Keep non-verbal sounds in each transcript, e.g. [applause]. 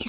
He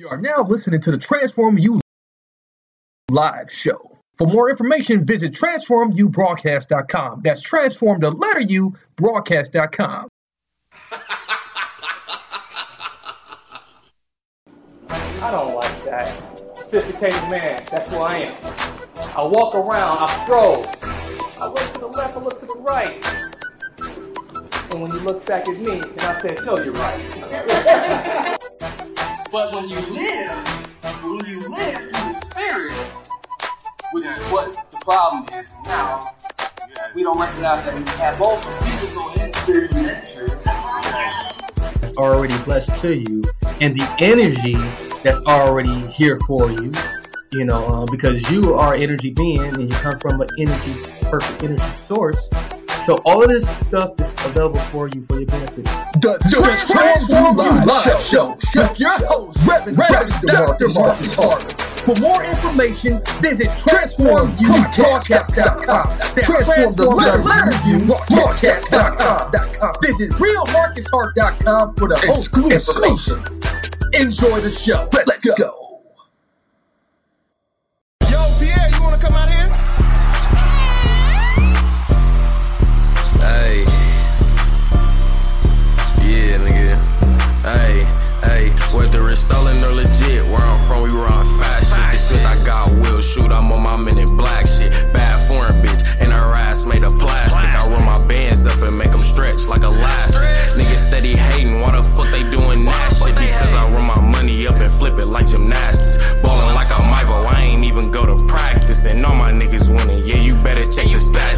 You are now listening to the Transform You live show. For more information, visit transformubroadcast.com. That's transform the letter U broadcast.com. [laughs] I don't like that. Sophisticated man, that's who I am. I walk around, I stroll. I look to the left, I look to the right. And when you look back at me, and I said, show you're right. [laughs] [laughs] But when you live, when you live through the spirit, which is what the problem is now, we don't recognize that we have both physical and spiritual nature. That's already blessed to you, and the energy that's already here for you. You know, uh, because you are energy being, and you come from an energy, perfect energy source. So all of this stuff is available for you for your benefit. The, the Transform You Live Show with your host, Reverend Dr. Marcus Harder. For more information, visit transformubroadcast.com. Transform the letter U broadcast.com. Visit realmarcushart.com for the exclusive information. Enjoy the show. Let's, go. Yo, Pierre, you wanna come out here? Hey, hey. Whether it's stolen or legit, where I'm from, we run fast shit. This shit I got will shoot. I'm on my minute black shit. Bad foreign bitch, and her ass made of plastic. I roll my bands up and make them stretch like elastic. Niggas steady hating, why the fuck they doing that shit? Because I run my money up and flip it like gymnastics. Ballin' like a Michael, I ain't even go to practice. And all my niggas winning, yeah, you better check the stat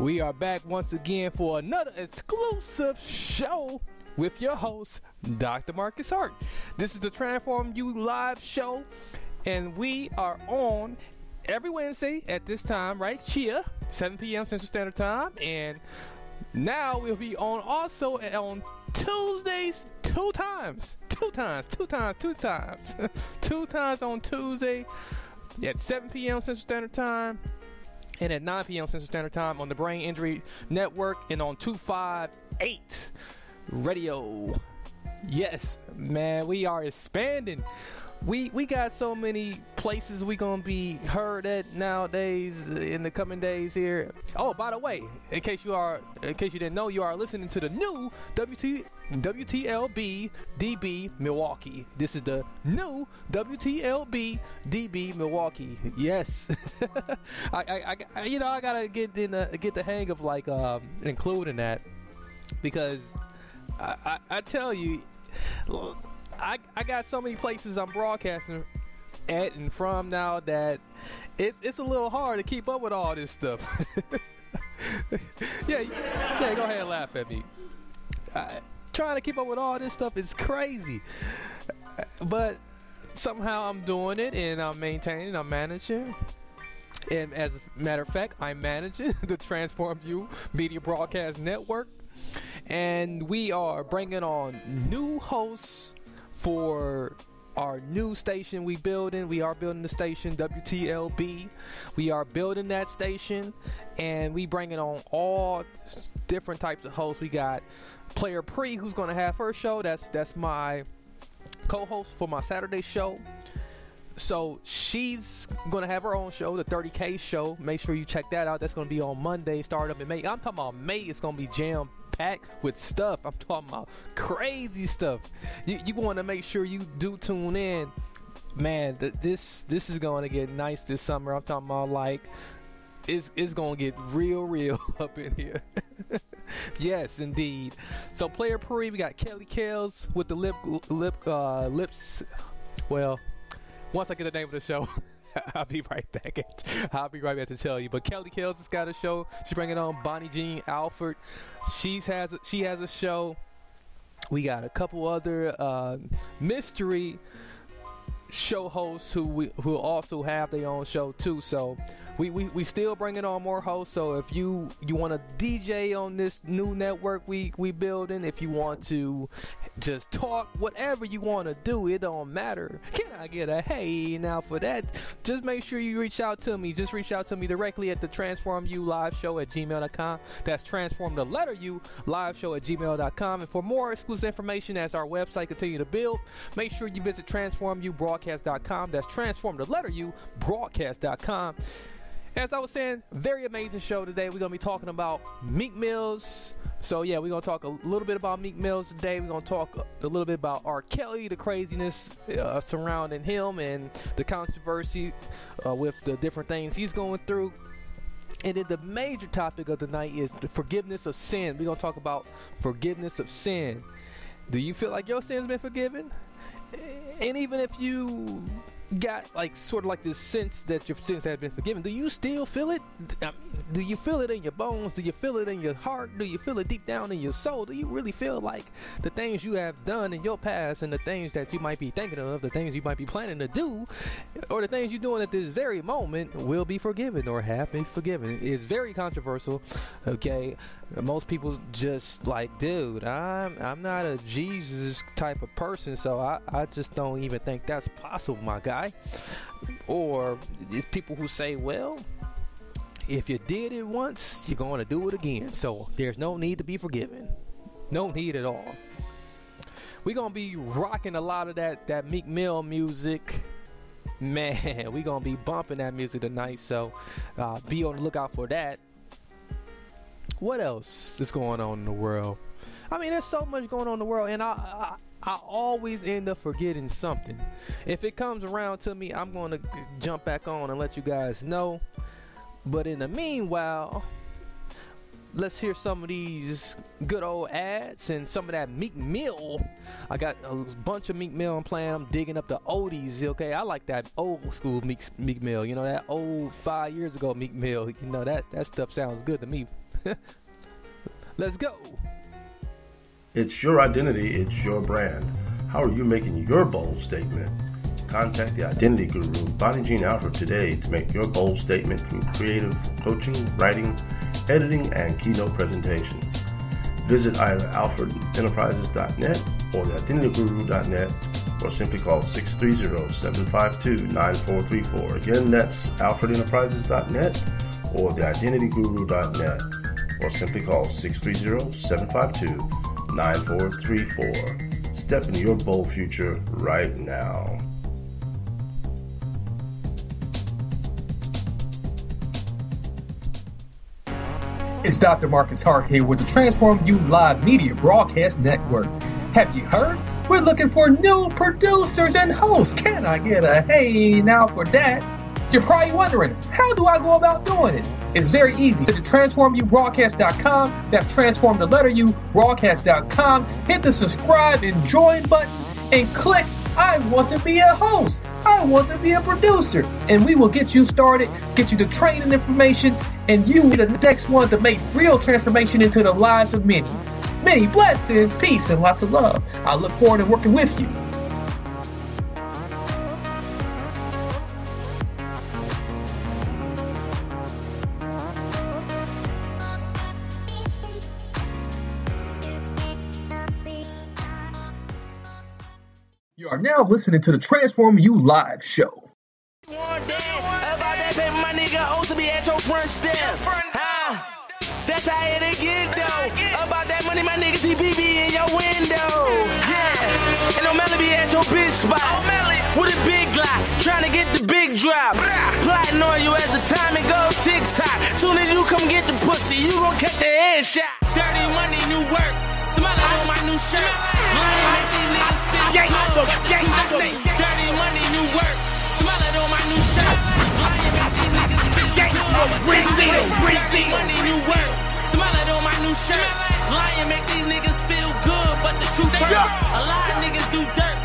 We are back once again for another exclusive show with your host, Dr. Marcus Hart. This is the Transform You Live show, and we are on every Wednesday at this time, right? Chia, 7 p.m. Central Standard Time, and now we'll be on also on Tuesdays two times, two times, two times, two times, [laughs] two times on Tuesday at 7 p.m. Central Standard Time. And at 9 p.m. Central Standard Time on the Brain Injury Network and on 258 Radio. Yes, man, we are expanding. We we got so many places we gonna be heard at nowadays in the coming days here. Oh, by the way, in case you are, in case you didn't know, you are listening to the new WT, WTLB DB Milwaukee. This is the new WTLB DB Milwaukee. Yes, [laughs] I, I, I, you know, I gotta get in the, get the hang of like um, including that because I, I, I tell you. I, I got so many places I'm broadcasting at and from now that it's it's a little hard to keep up with all this stuff. [laughs] yeah, yeah, go ahead and laugh at me. trying to keep up with all this stuff is crazy, but somehow I'm doing it and I'm maintaining, I'm managing. And as a matter of fact, I'm managing [laughs] the Transform You Media Broadcast Network. And we are bringing on new hosts for our new station we building. We are building the station WTLB. We are building that station, and we bringing on all different types of hosts. We got Player Pre, who's to have her show. That's that's my co-host for my Saturday show. So she's gonna have her own show, the 30K show. Make sure you check that out. That's gonna be on Monday, start up in May. I'm talking about May. It's gonna be jam packed with stuff. I'm talking about crazy stuff. You, you want to make sure you do tune in. Man, th- this this is going to get nice this summer. I'm talking about like it's it's going to get real real [laughs] up in here. [laughs] yes, indeed. So player pre, we got Kelly Kells with the lip lip uh, lips. Well, once I get the name of the show. [laughs] [laughs] I'll be right back. I'll be right back to tell you. But Kelly Kells has got a show. She's bringing on Bonnie Jean Alford. She's has she has a show. We got a couple other uh, mystery show hosts who we, who also have their own show too. So we, we, we still bringing on more hosts. So if you you want to DJ on this new network we we building, if you want to just talk, whatever you want to do, it don't matter. Can I get a hey now for that? Just make sure you reach out to me. Just reach out to me directly at the Transform You Live Show at gmail.com. That's Transform the letter U Live Show at gmail.com. And for more exclusive information as our website continue to build, make sure you visit transformubroadcast.com. That's Transform the letter U broadcast.com. As I was saying, very amazing show today. We're gonna be talking about Meek Mills. So yeah, we're gonna talk a little bit about Meek Mills today. We're gonna talk a little bit about R. Kelly, the craziness uh, surrounding him, and the controversy uh, with the different things he's going through. And then the major topic of the night is the forgiveness of sin. We're gonna talk about forgiveness of sin. Do you feel like your sin's been forgiven? And even if you got like sort of like this sense that your sins have been forgiven. Do you still feel it? Um, do you feel it in your bones? Do you feel it in your heart? Do you feel it deep down in your soul? Do you really feel like the things you have done in your past and the things that you might be thinking of, the things you might be planning to do, or the things you're doing at this very moment will be forgiven or have been forgiven? It's very controversial. Okay, most people just like, dude, I'm I'm not a Jesus type of person, so I, I just don't even think that's possible, my guy. Or it's people who say, well, if you did it once, you're going to do it again. So there's no need to be forgiven. No need at all. We're going to be rocking a lot of that, that Meek Mill music. Man, we're going to be bumping that music tonight. So uh, be on the lookout for that what else is going on in the world? I mean, there's so much going on in the world, and I, I, I always end up forgetting something. If it comes around to me, I'm going to jump back on and let you guys know. But in the meanwhile, let's hear some of these good old ads and some of that Meek Mill. I got a bunch of Meek Mill I'm playing. I'm digging up the oldies. Okay, I like that old school Meek, Meek Mill. You know that old five years ago Meek Mill. You know that that stuff sounds good to me. [laughs] Let's go. It's your identity, it's your brand. How are you making your bold statement? Contact the identity guru, Bonnie Jean Alford, today to make your bold statement through creative coaching, writing, editing, and keynote presentations. Visit either alfordenterprises.net or theidentityguru.net or simply call 630-752-9434. Again, that's alfordenterprises.net or theidentityguru.net or simply call 630-752-9434. Step into your bold future right now. It's Dr. Marcus Hart here with the Transform You Live Media Broadcast Network. Have you heard? We're looking for new producers and hosts. Can I get a hey now for that? You're probably wondering, how do I go about doing it? It's very easy. Visit transformubroadcast.com. That's transform the letter U broadcast.com. Hit the subscribe and join button and click I want to be a host. I want to be a producer. And we will get you started, get you the training information, and you be the next one to make real transformation into the lives of many. Many blessings, peace, and lots of love. I look forward to working with you. Now listening to the Transform You Live show. About that paper, my nigga O to be at your front step. Huh? That's how it get though. About that money, my nigga TPB in your window. Yeah. And O'Malley be at your bitch spot. With a big glide, trying to get the big drop. Plotting on you as the time it goes tick tock. Soon as you come get the pussy, you gon' catch a headshot. Dirty money, new work. Smell on my new shirt. Money make these niggas feel good, but the truth I say, dirty money, new work. Smell it on my new shirt. Lying make these niggas feel good, but the truth I say, dirty money, new work. Smell it on my new shirt. Lying make these niggas feel good, but the truth hurt. A lot of niggas do dirt,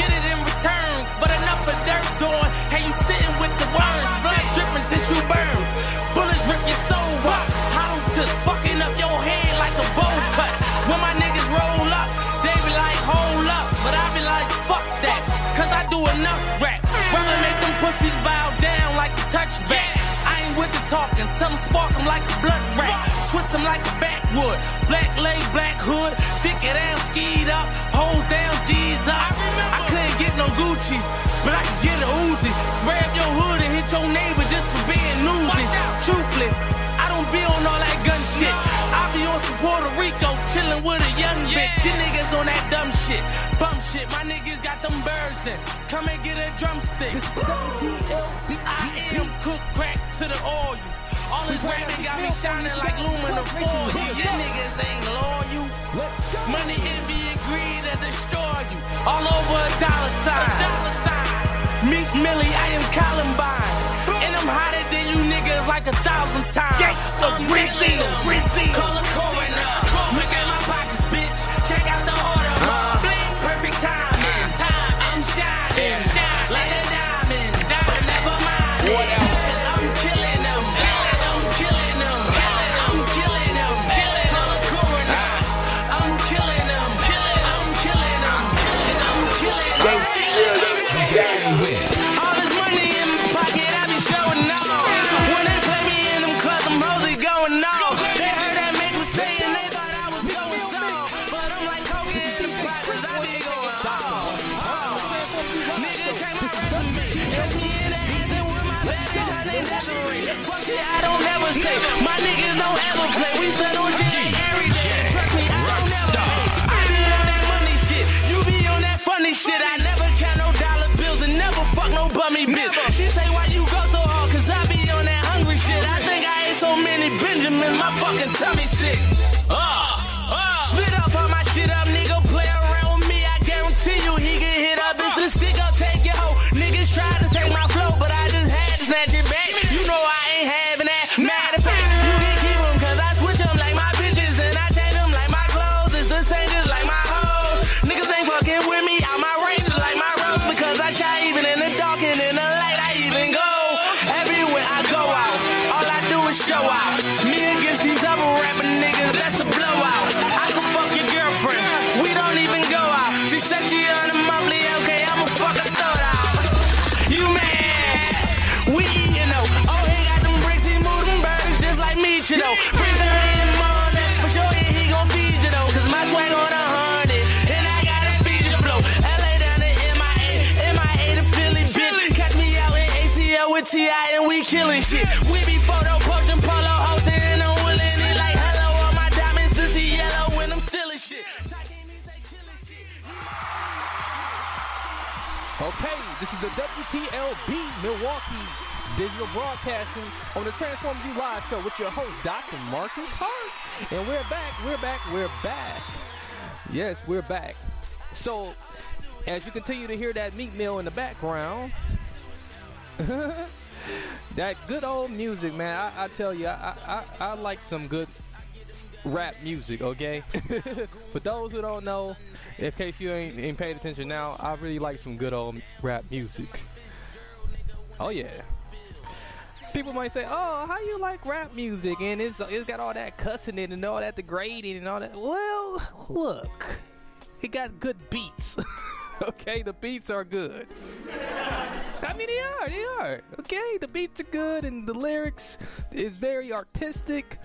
get it in return, but enough of dirt doing. Hey, you sitting with the worms, blood dripping tissue burn. Pussies bow down like a touchback. I ain't with the talking, tell them spark 'em like a blood rack. Twist 'em like a backwood, black leg, black hood, dick it down, skied up, Hold down, G's up. I couldn't get no Gucci, but I could get a Uzi. Spray up your hood and hit your neighbor just for being newsy. Truthfully, I be on all that gun shit. I be on some Puerto Rico, chillin' with a young bitch. You niggas on that dumb shit, bum shit. My niggas got them birds in. Come and get a drumstick. I am cook crack to the oils. All this rapping got me shining like aluminum foil. You niggas ain't loyal. Money, envy, and greed that destroy you. All over a dollar sign. Meek Millie, I am Columbine. And I'm hotter than you niggas like a thousand times. I'm breathing, breathing. Call a coroner. Look at my pockets, bitch. Check out the order. Blink, perfect timing. Bummy bitch. She say, Killing shit. We be photo posting polo like hello. All my diamonds, this is yellow when I'm stealing shit. Okay, this is the WTLB Milwaukee digital broadcasting on the Transform You Live show with your host, Dr. Marcus Hart. And we're back, we're back, we're back. Yes, we're back. So, as you continue to hear that Meek Mill in the background, [laughs] that good old music, man. I, I tell you, I, I, I like some good rap music, okay? [laughs] For those who don't know, in case you ain't, ain't paid attention now, I really like some good old rap music. Oh yeah. People might say, "Oh, how you like rap music?" And it's it's got all that cussing in it and all that degrading and all that. Well, look, it got good beats. [laughs] [laughs] okay, the beats are good. I mean, they are, they are. Okay, the beats are good and the lyrics is very artistic.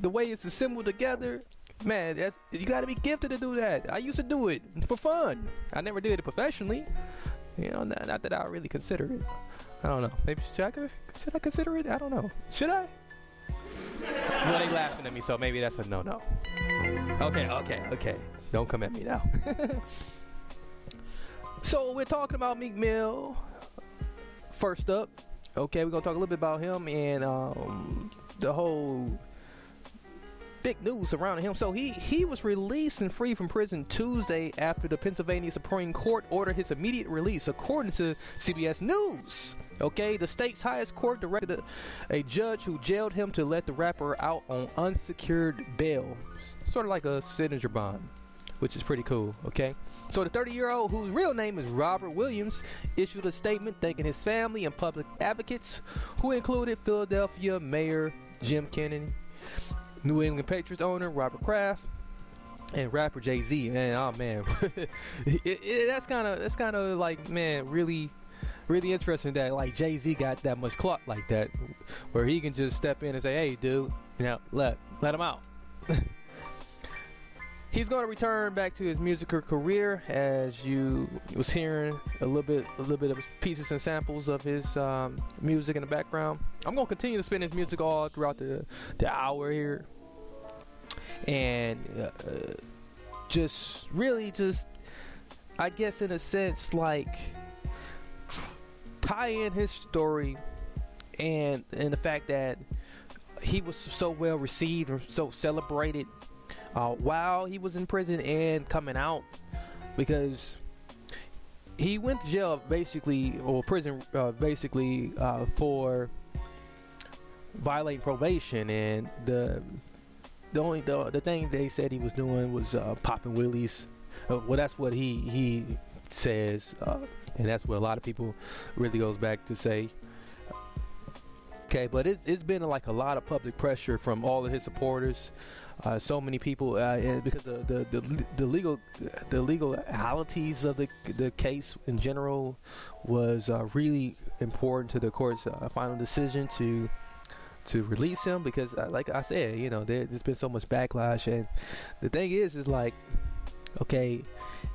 The way it's assembled together, man, that's, you got to be gifted to do that. I used to do it for fun. I never did it professionally. You know, not, not that I really consider it. I don't know. Maybe should I, should I consider it? I don't know. Should I? [laughs] well, they laughing at me, so maybe that's a no-no. Okay, okay, okay. Don't come at me now. [laughs] so we're talking about Meek Mill. First up, okay, we're gonna talk a little bit about him and um, the whole big news surrounding him. So he he was released and free from prison Tuesday after the Pennsylvania Supreme Court ordered his immediate release, according to CBS News. Okay, the state's highest court directed a, a judge who jailed him to let the rapper out on unsecured bail, sort of like a signature bond which is pretty cool, okay? So the 30-year-old, whose real name is Robert Williams, issued a statement thanking his family and public advocates, who included Philadelphia Mayor Jim Kenney, New England Patriots owner Robert Kraft, and rapper Jay Z. Man, oh man, [laughs] it, it, that's kind of that's kind of like man, really, really interesting that like Jay Z got that much clout like that, where he can just step in and say, "Hey, dude, you know, let let him out." [laughs] He's going to return back to his musical career, as you was hearing a little bit, a little bit of pieces and samples of his um, music in the background. I'm going to continue to spin his music all throughout the the hour here, and uh, just really just, I guess in a sense, like tie in his story, and and the fact that he was so well received and so celebrated uh, while he was in prison and coming out because he went to jail basically or prison uh, basically uh, for violating probation. And the the only the, the thing they said he was doing was uh, popping willies. Uh, well that's what he he says uh, and that's what a lot of people really goes back to say. Okay but it's, it's been like a lot of public pressure from all of his supporters uh, so many people uh, because the, the, the the legal the legalities of the the case in general was uh, really important to the court's uh, final decision to to release him because uh, like I said you know there, has been so much backlash and the thing is is like okay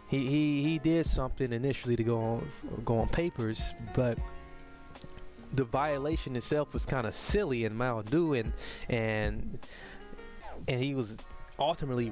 he, he he did something initially to go on go on papers but the violation itself was kind of silly and maldo and and and he was ultimately.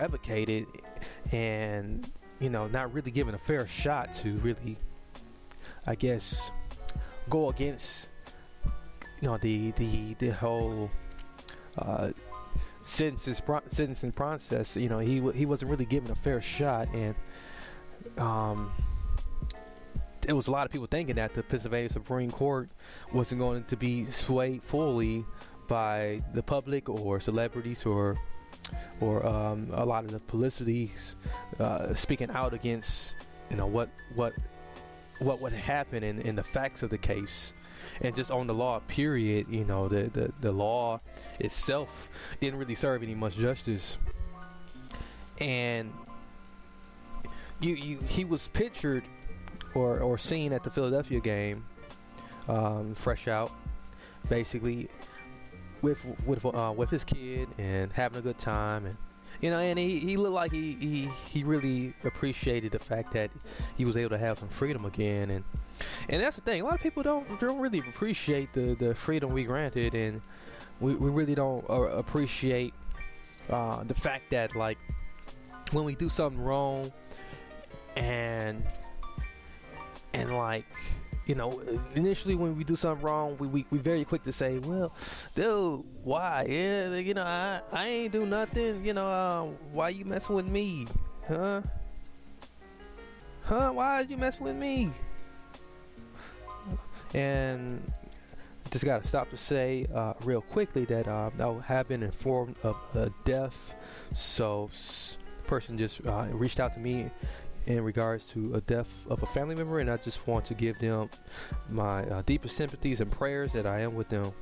Advocated and, you know, not really given a fair shot to really, I guess, go against, you know, the the the whole uh, sentencing sentencing process. You know, he he wasn't really given a fair shot, and um, there was a lot of people thinking that the Pennsylvania Supreme Court wasn't going to be swayed fully by the public or celebrities or or um, a lot of the publicity uh, speaking out against you know what what what would happen in, in the facts of the case. And just on the law period you know the, the, the law itself didn't really serve any much justice. And you, you he was pictured or, or seen at the Philadelphia game um, fresh out basically with with uh, with his kid and having a good time and you know, and he, he looked like he, he, he really appreciated the fact that he was able to have some freedom again, and and that's the thing. A lot of people don't don't really appreciate the, the freedom we granted, and we, we really don't uh, appreciate uh, the fact that like when we do something wrong, and and like you know, initially when we do something wrong, we we we very quick to say, well, dude, why? Yeah, you know, I I ain't do nothing. You know, uh, why you messing with me, huh? Huh? Why you mess with me? And just gotta stop to say uh, real quickly that uh, I have been informed of a death. So, person just uh, reached out to me in regards to a death of a family member, and I just want to give them my uh, deepest sympathies and prayers that I am with them.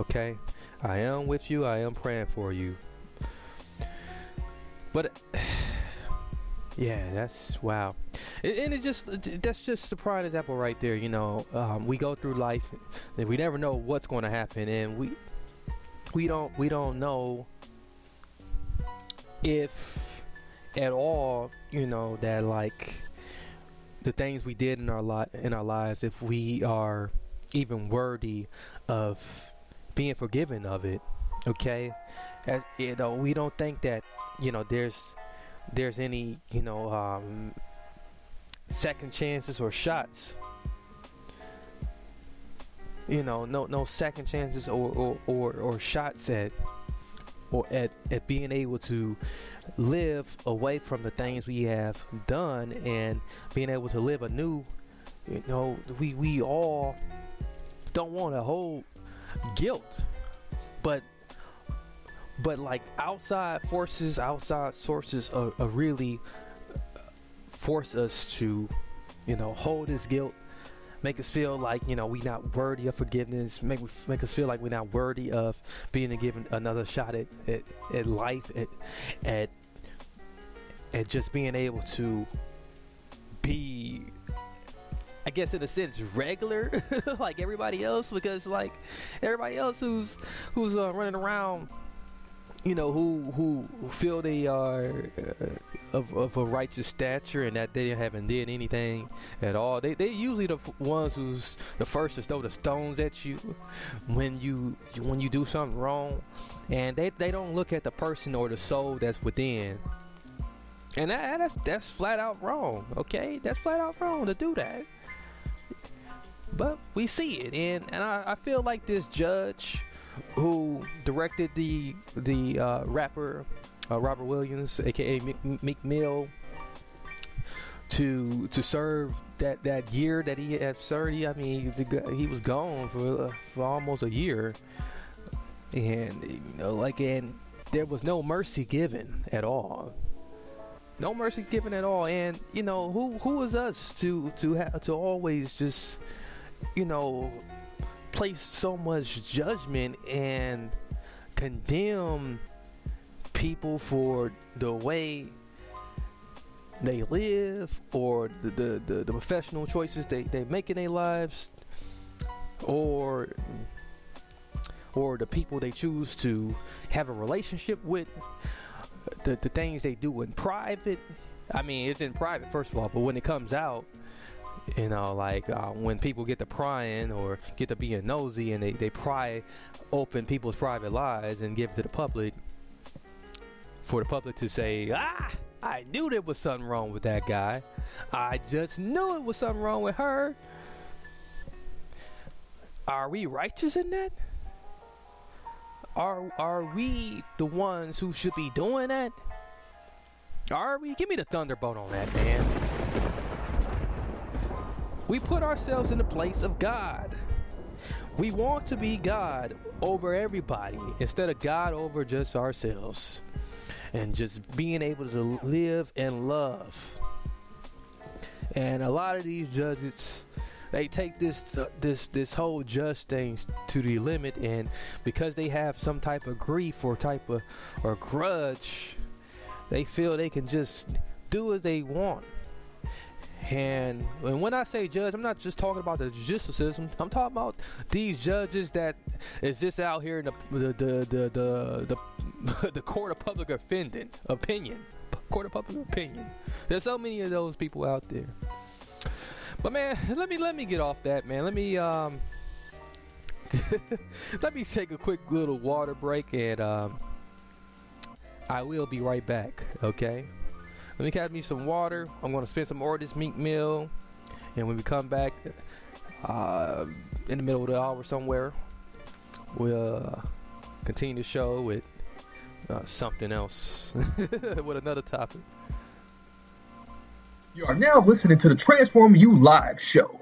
Okay, I am with you. I am praying for you. But [sighs] yeah, that's wow, and it just that's just the prime example right there. You know, um, we go through life, and we never know what's going to happen, and we we don't we don't know if at all, you know, that like the things we did in our li- in our lives, if we are even worthy of being forgiven of it, okay? As, you know, we don't think that you know there's there's any you know um, second chances or shots. You know, no no second chances or or, or, or shots at or at, at being able to live away from the things we have done and being able to live anew you know we we all don't want to hold guilt but but like outside forces outside sources are, are really uh, force us to you know hold this guilt make us feel like you know we not worthy of forgiveness make make us feel like we're not worthy of being given another shot at at, at life at, at at just being able to be I guess in a sense regular [laughs] like everybody else because like everybody else who's who's uh, running around you know who who feel they are uh, of, of a righteous stature and that they haven't did anything at all. They they usually the ones who's the first to throw the stones at you when you when you do something wrong. And they they don't look at the person or the soul that's within and that, that's that's flat out wrong okay that's flat out wrong to do that but we see it and and I, I feel like this judge who directed the the uh, rapper uh, Robert Williams, aka Meek, Mill, to to serve that that year that he had served. I mean, the, he was gone for uh, for almost a year, and you know, like and there was no mercy given at all. No mercy given at all, and you know who who is us to to have to always just you know place so much judgment and condemn people for the way they live or the, the, the, the professional choices they, they make in their lives or or the people they choose to have a relationship with the, the things they do in private i mean it's in private first of all but when it comes out you know like uh, when people get to prying or get to being nosy and they, they pry open people's private lives and give it to the public for the public to say ah i knew there was something wrong with that guy. I just knew it was something wrong with her. Are we righteous in that are are we the ones who should be doing that are we give me the thunderbolt on that man we put ourselves in the place of God. We want to be God over everybody instead of God over just ourselves. And just being able to live and love. And a lot of these judges they take this uh, this this whole judge thing to the limit and because they have some type of grief or type of or grudge they feel they can just do as they want and, and when I say judge, I'm not just talking about the judicial system. I'm talking about these judges that is just out here in the the the the the, the, [laughs] the court of public offending opinion, court of public opinion. There's so many of those people out there. But man, let me let me get off that, man. Let me um [laughs] let me take a quick little water break and um I will be right back, okay? Let me catch me some water. I'm gonna spend some more of this Meek Mill, and when we come back, uh, in the middle of the hour somewhere, we'll uh, continue the show with uh, something else, [laughs] with another topic. You are now listening to the Transform You Live show.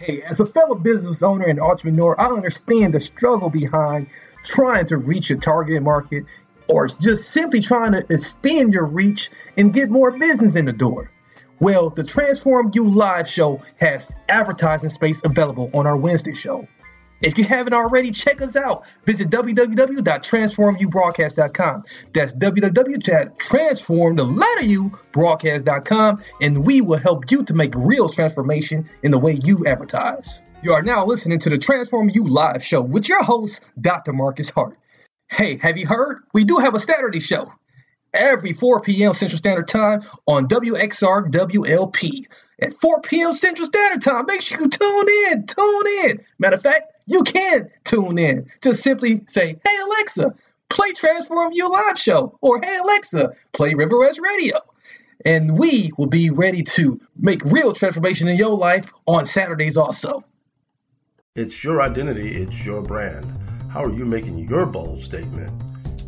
Hey, as a fellow business owner and entrepreneur, I understand the struggle behind trying to reach a target market or just simply trying to extend your reach and get more business in the door. Well, the Transform You Live show has advertising space available on our Wednesday show. If you haven't already, check us out. Visit www.transformubroadcast.com. That's www.transform the letter U broadcast.com, and we will help you to make real transformation in the way you advertise. You are now listening to the Transform You Live show with your host, Dr. Marcus Hart. Hey, have you heard? We do have a Saturday show every 4 p.m. Central Standard Time on WXR WLP. At 4 p.m. Central Standard Time, make sure you tune in. Tune in. Matter of fact, you can tune in. Just simply say, Hey Alexa, play Transform You Live Show, or Hey Alexa, play River West Radio. And we will be ready to make real transformation in your life on Saturdays also. It's your identity, it's your brand. How are you making your bold statement?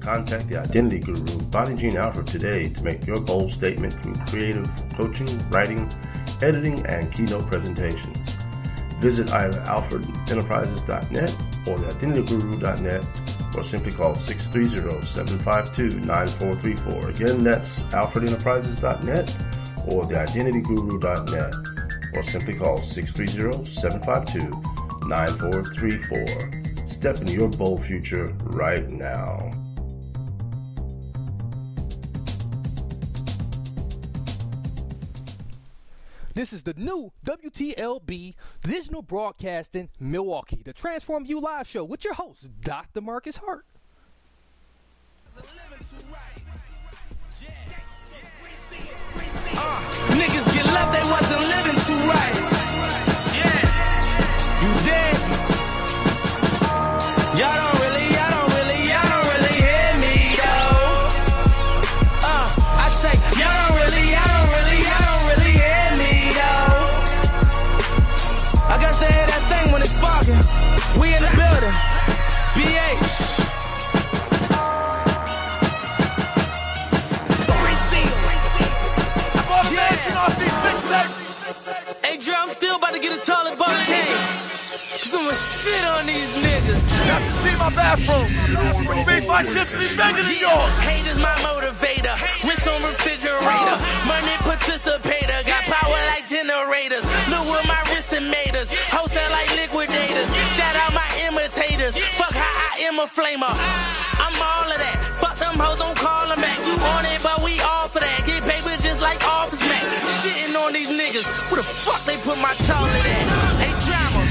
Contact the Identity Guru, Bonnie Jean Alford, today to make your bold statement through creative coaching, writing, editing, and keynote presentations. Visit either alfordenterprises.net or theidentityguru.net or simply call 630-752-9434. Again, that's alfordenterprises.net or theidentityguru.net or simply call 630-752-9434. Step into your bold future right now. This is the new WTLB Digital Broadcasting Milwaukee, the Transform You Live show with your host, Dr. Marcus Hart. Uh, niggas get left, they wasn't living too right. Yeah. You dead? Y'all Hey, Dre, I'm still about to get a toilet bowl change. Cause I'ma shit on these niggas. Y'all should see my bathroom, which means my shit's be bigger than yours. Hate is my motivator. Wrist on refrigerator. Money participator. Got power like generators. Look what my wrist and made us. Wholesale like liquidators. Shout out my imitators. Fuck how I am a flamer. I'm all of that. Fuck them hoes, don't call them back. You on it, but we all for that. Get paper just like Office Mac. Shitting on these niggas. Where the fuck they put my toilet at? Hey, drama.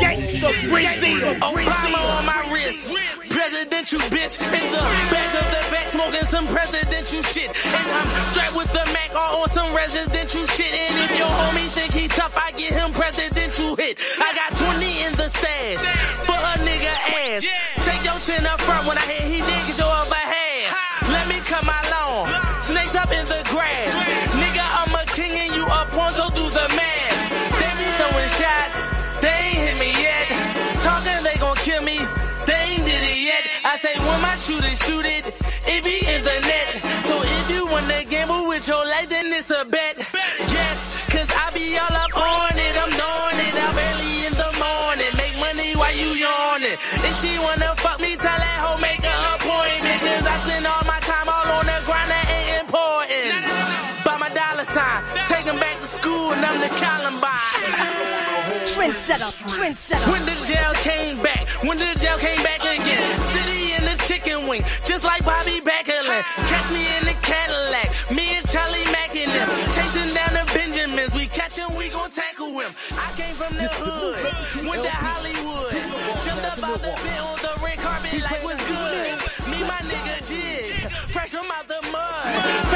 Gangsta Brazil. Obama on my wrist. Presidential bitch in the back of the back smoking some presidential shit. And I'm straight with the Mac all on some residential shit. And if your homie think he tough, I get him presidential hit. I got 20 in the stash ass. Take your 10 up front when I hear he niggas your upper half. Let me cut my lawn. Snakes up in the grass. Nigga, I'm a king and you a pawn, so do the math. They be throwing shots. They ain't hit me yet. Talking, they gon' kill me. They ain't did it yet. I say, when my shooter shoot it, it be in the net. So if you wanna gamble with your life, then it's a bet. Yes, Trendsetter, trendsetter. When the jail came back, when the jail came back again. City in the chicken wing, just like Bobby Backerland. Catch me in the Cadillac, me and Charlie Mack and them. Chasing down the Benjamins, we catch him, we gon' tackle him. I came from the [laughs] hood, went to Hollywood. Jumped up out the bed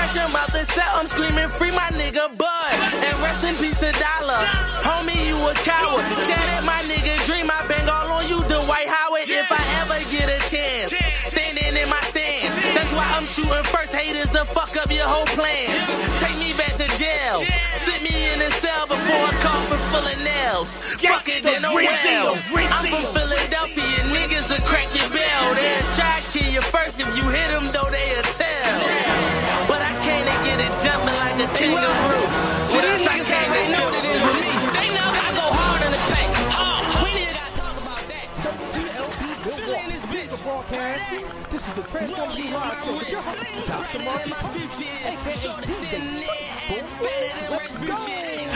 Fresh from out the cell, I'm screaming free my nigga Bud. And rest in peace to Dollar. Homie, you a coward. Shattered my nigga dream, I bang all on you, Dwight Howard. If I ever get a chance, standing in my stance. That's why I'm shooting first. Haters to fuck up your whole plan. Take me back to jail. Sit me in a cell before a coffin full of nails. Fuck it, then oh. I'm from Philadelphia, Broadcasting. This is the Transform You Live Show with your host, Dr. Marcus Hart, aka DJ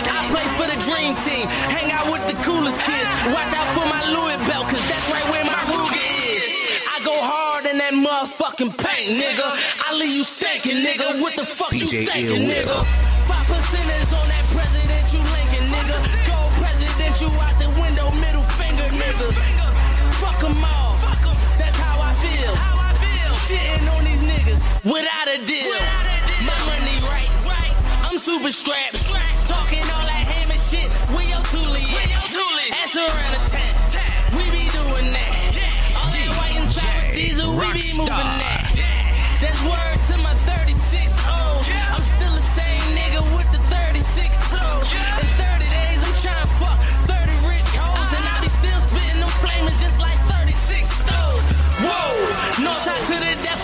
I play for the dream team, hang out with the coolest kids. Watch out for my Louis belt, cause that's right where my Ruger is. I go hard in that motherfucking paint, nigga. I leave you stinking, nigga. What the fuck you DJ thinking, nigga? Five percenters on that president you linking, nigga. Gold president you out the window, middle finger, nigga. Without a deal. My money right. right. I'm super strapped. strapped. Talking all that hammer shit. Where your toolie at? Ass around the tent. We be doing that. All that white inside with diesel, we be moving that.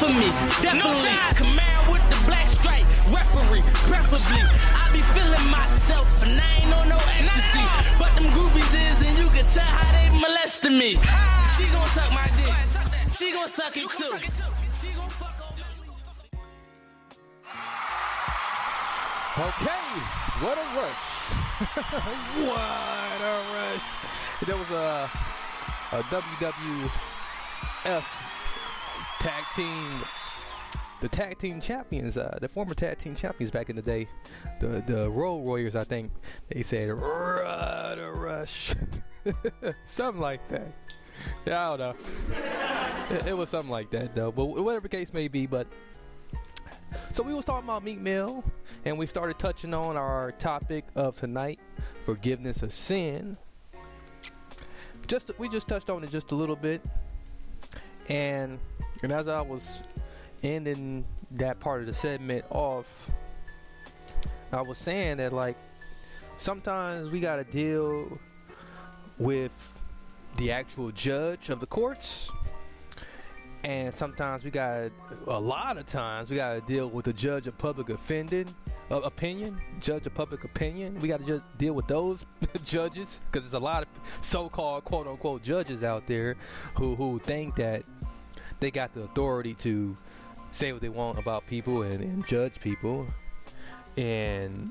To the death of me. Definitely. Camaro with the black stripe. Referee, preferably. I be feeling myself and I ain't on no ecstasy. But them groupies is, and you can tell how they molesting me. She gon' suck my dick. She gon' suck it too. Okay, what a rush. [laughs] what a rush. There was a, a WWF tag team, the tag team champions, uh, the former tag team champions back in the day, the the Road Warriors, I think they said, a rush. [laughs] something like that. Yeah, I don't know. it, it was something like that though, but whatever case may be, but so we was talking about Meek Mill, and we started touching on our topic of tonight, forgiveness of sin. Just we just touched on it just a little bit, and and as I was ending that part of the segment off, I was saying that like sometimes we gotta deal with the actual judge of the courts. And sometimes we got a lot of times we got to deal with the judge of public offended uh, opinion judge of public opinion. We got to just deal with those [laughs] judges because there's a lot of so-called quote-unquote judges out there who who think that they got the authority to say what they want about people and, and judge people. And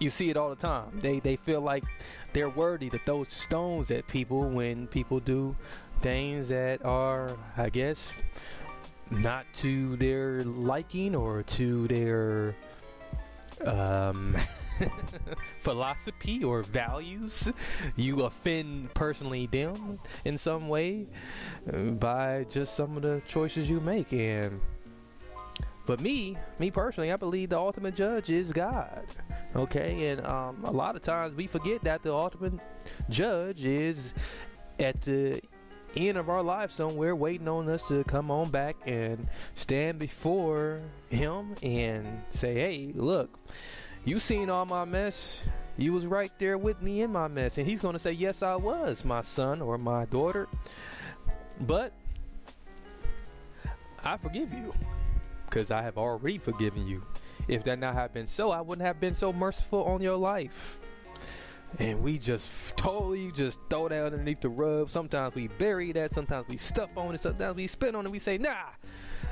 you see it all the time. They they feel like they're worthy to throw stones at people when people do things that are, I guess, not to their liking or to their um, [laughs] philosophy or values. You offend personally them in some way uh, by just some of the choices you make. And but me, me personally, I believe the ultimate judge is God. Okay, and um, a lot of times we forget that the ultimate judge is at the end of our life. Somewhere waiting on us to come on back and stand before him and say hey look you seen all my mess. You was right there with me in my mess. And he's going to say yes i was my son or my daughter. But i forgive you because i have already forgiven you. If that not have been so i wouldn't have been so merciful on your life and we just totally just throw that underneath the rug. Sometimes we bury that, sometimes we step on it, sometimes we spit on it. We say, nah,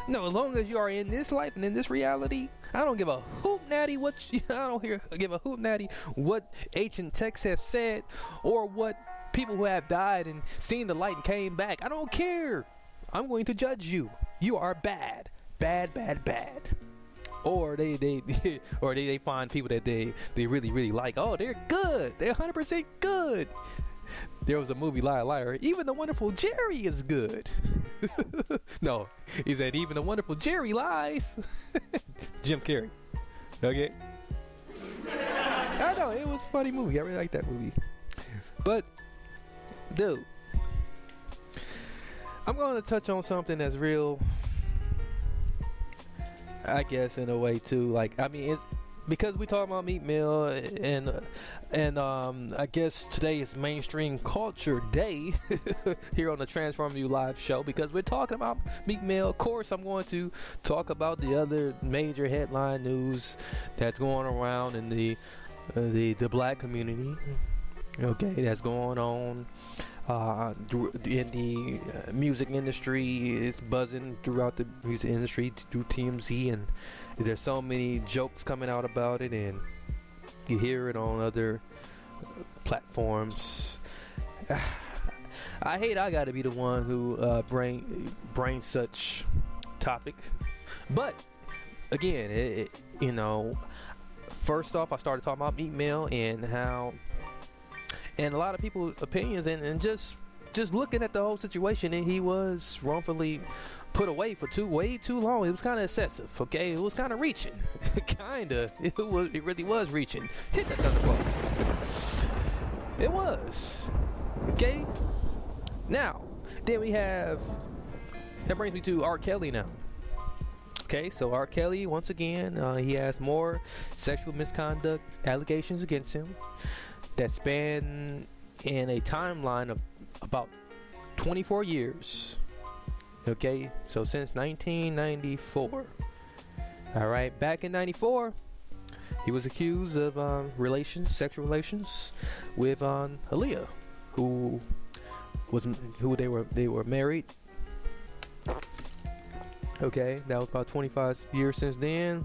No, as long as you are in this life and in this reality, I don't give a hoop natty what you, [laughs] I don't hear give a hoop natty what ancient texts have said or what people who have died and seen the light and came back. I don't care. I'm going to judge you. You are bad, bad, bad, bad. Or they they [laughs] or they, they find people that they they really really like. Oh, they're good. They're 100% good. There was a movie, Liar Liar. Even the wonderful Jerry is good. [laughs] no, he said even the wonderful Jerry lies. [laughs] Jim Carrey. Okay. I know it was a funny movie. I really like that movie. But, dude, I'm going to touch on something that's real. I guess in a way too. Like, I mean, it's because we talk about Meek Mill and and um, I guess today is Mainstream Culture Day [laughs] here on the Transform You Live show because we're talking about Meek Mill. Of course, I'm going to talk about the other major headline news that's going around in the uh, the the black community. Okay, that's going on uh, in the uh, music industry. It's buzzing throughout the music industry through TMZ, and there's so many jokes coming out about it, and you hear it on other platforms. [sighs] I hate I got to be the one who uh, bring bring such topic, but again, it, it, you know, first off, I started talking about Meek Mill and how, and a lot of people's opinions, and, and just just looking at the whole situation, and he was wrongfully put away for too way too long. It was kind of excessive. Okay, it was kind of reaching. [laughs] kinda. It was. It really was reaching. Hit that thunderbolt. It was. Okay. Now, then we have. That brings me to R. Kelly now. Okay, so R. Kelly once again, uh, he has more sexual misconduct allegations against him that span in a timeline of about 24 years. Okay, so since 1994. All right, back in 94, he was accused of um, relations, sexual relations, with um, Aaliyah, who was who they were they were married. Okay, that was about 25 years since then.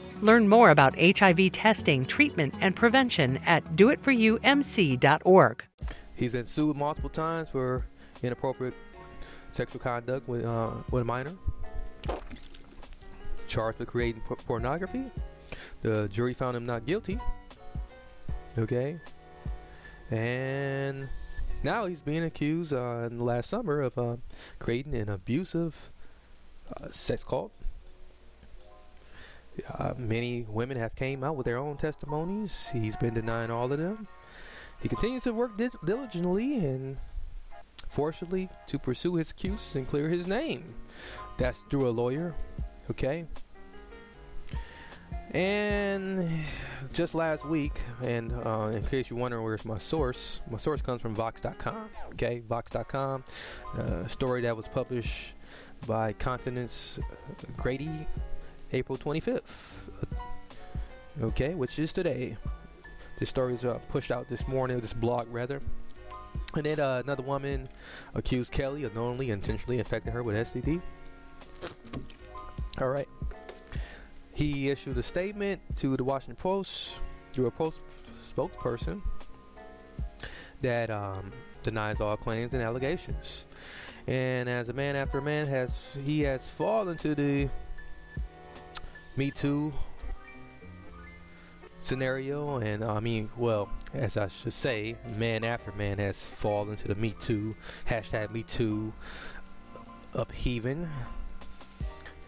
Learn more about HIV testing, treatment, and prevention at doitforyoumc.org. He's been sued multiple times for inappropriate sexual conduct with, uh, with a minor. Charged with creating p- pornography. The jury found him not guilty. Okay. And now he's being accused uh, in the last summer of uh, creating an abusive uh, sex cult uh, many women have came out with their own testimonies. He's been denying all of them. He continues to work di- diligently and forcefully to pursue his accusers and clear his name. That's through a lawyer. Okay. And just last week, and uh, in case you're wondering where's my source, my source comes from Vox.com. Okay, Vox.com, uh, a story that was published by Constance Grady April 25th. Okay, which is today. This story is uh, pushed out this morning, this blog rather. And then uh, another woman accused Kelly of knowingly intentionally infecting her with STD. All right. He issued a statement to the Washington Post through a Post spokesperson that um, denies all claims and allegations. And as a man after man has he has fallen to the me Too scenario, and uh, I mean, well, as I should say, man after man has fallen to the Me Too hashtag Me Too upheaving.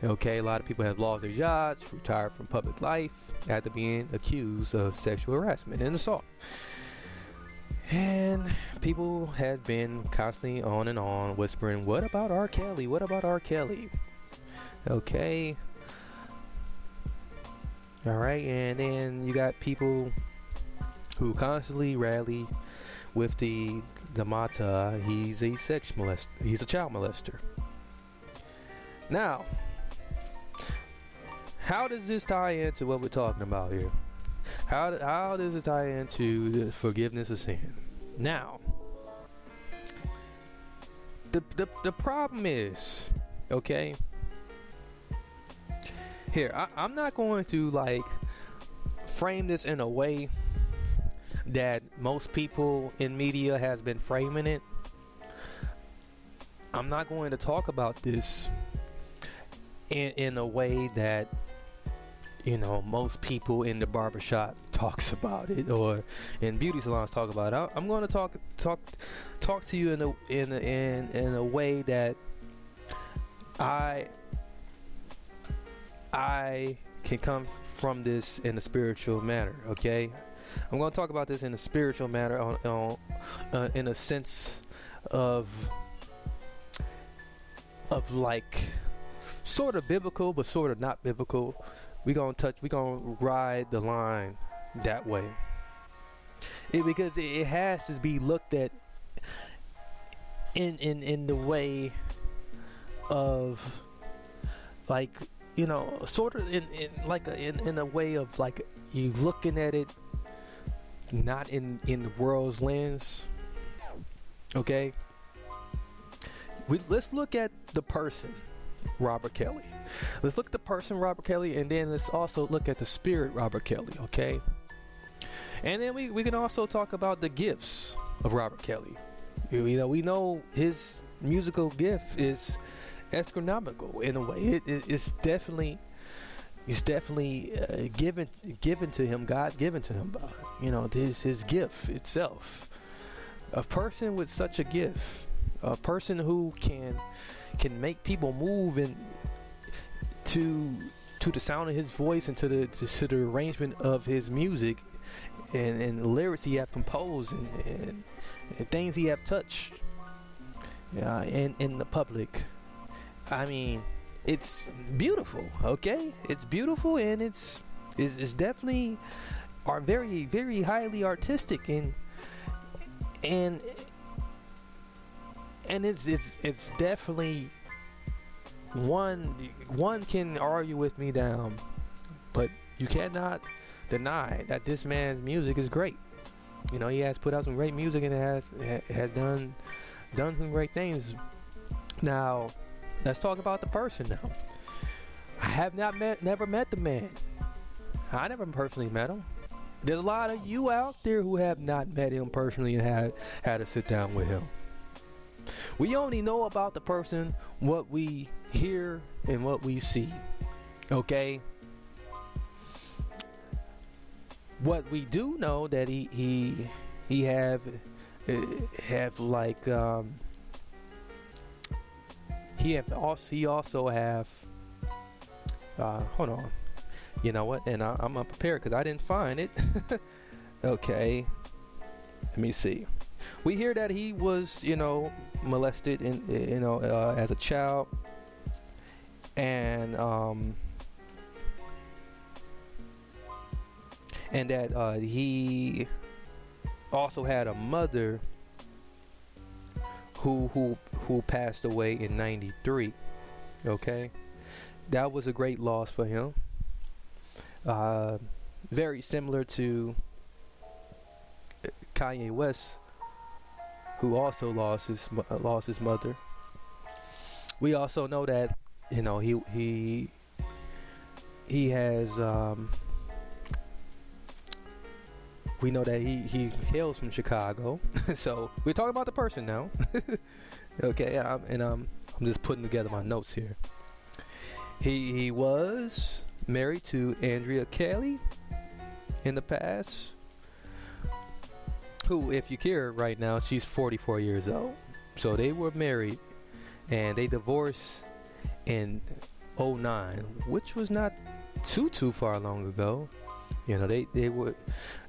Okay, a lot of people have lost their jobs, retired from public life after being accused of sexual harassment and assault. And people have been constantly on and on whispering, What about R. Kelly? What about R. Kelly? Okay. Alright, and then you got people who constantly rally with the the mata he's a sex molester he's a child molester. Now how does this tie into what we're talking about here? How, how does it tie into the forgiveness of sin? Now, the, the, the problem is, okay, here, I, I'm not going to like frame this in a way that most people in media has been framing it. I'm not going to talk about this in, in a way that you know most people in the barbershop [laughs] talks about it or in beauty salons talk about it i'm going to talk talk talk to you in a in a, in in a way that i i can come from this in a spiritual manner okay? I'm going to talk about this in a spiritual manner on, on uh, in a sense of of like sort of biblical but sort of not biblical. We gonna touch we gonna ride the line that way. It, because it, it has to be looked at in in in the way of like you know sort of in, in like a, in, in a way of like you looking at it not in in the world's lens okay we let's look at the person robert kelly Let's look at the person Robert Kelly, and then let's also look at the spirit Robert Kelly. Okay. And then we, we can also talk about the gifts of Robert Kelly. You, you know, we know his musical gift is astronomical in a way. It, it, it's definitely, it's definitely uh, given given to him. God given to him. Uh, you know, his his gift itself. A person with such a gift, a person who can can make people move and to to the sound of his voice and to the to the arrangement of his music and, and lyrics he have composed and, and, and things he have touched in in the public. I mean, it's beautiful. Okay, it's beautiful and it's it's, it's definitely are very very highly artistic and and and it's it's it's definitely one one can argue with me down, but you cannot deny that this man's music is great. You know, he has put out some great music and has has done done some great things. Now, let's talk about the person now. I have not met, never met the man. I never personally met him. There's a lot of you out there who have not met him personally and had had to sit down with him. We only know about the person what we hear and what we see. Okay? What we do know that he he he have uh, have like um he have also he also have uh hold on. You know what? And I, i'm unprepared because i didn't find it. [laughs] Okay. Let me see. We hear that he was, you know, molested in, you know, uh, as a child, and um, and that uh, he also had a mother who who who passed away in '93. Okay, that was a great loss for him. Uh, very similar to Kanye West who also lost his lost his mother. We also know that you know he he he has um, we know that he he hails from Chicago. [laughs] so we're talking about the person now. [laughs] okay, I'm, and um, I'm just putting together my notes here. He he was married to Andrea Kelly, in the past. Who, if you care right now, she's 44 years old. So they were married and they divorced in 09, which was not too too far long ago. You know, they they were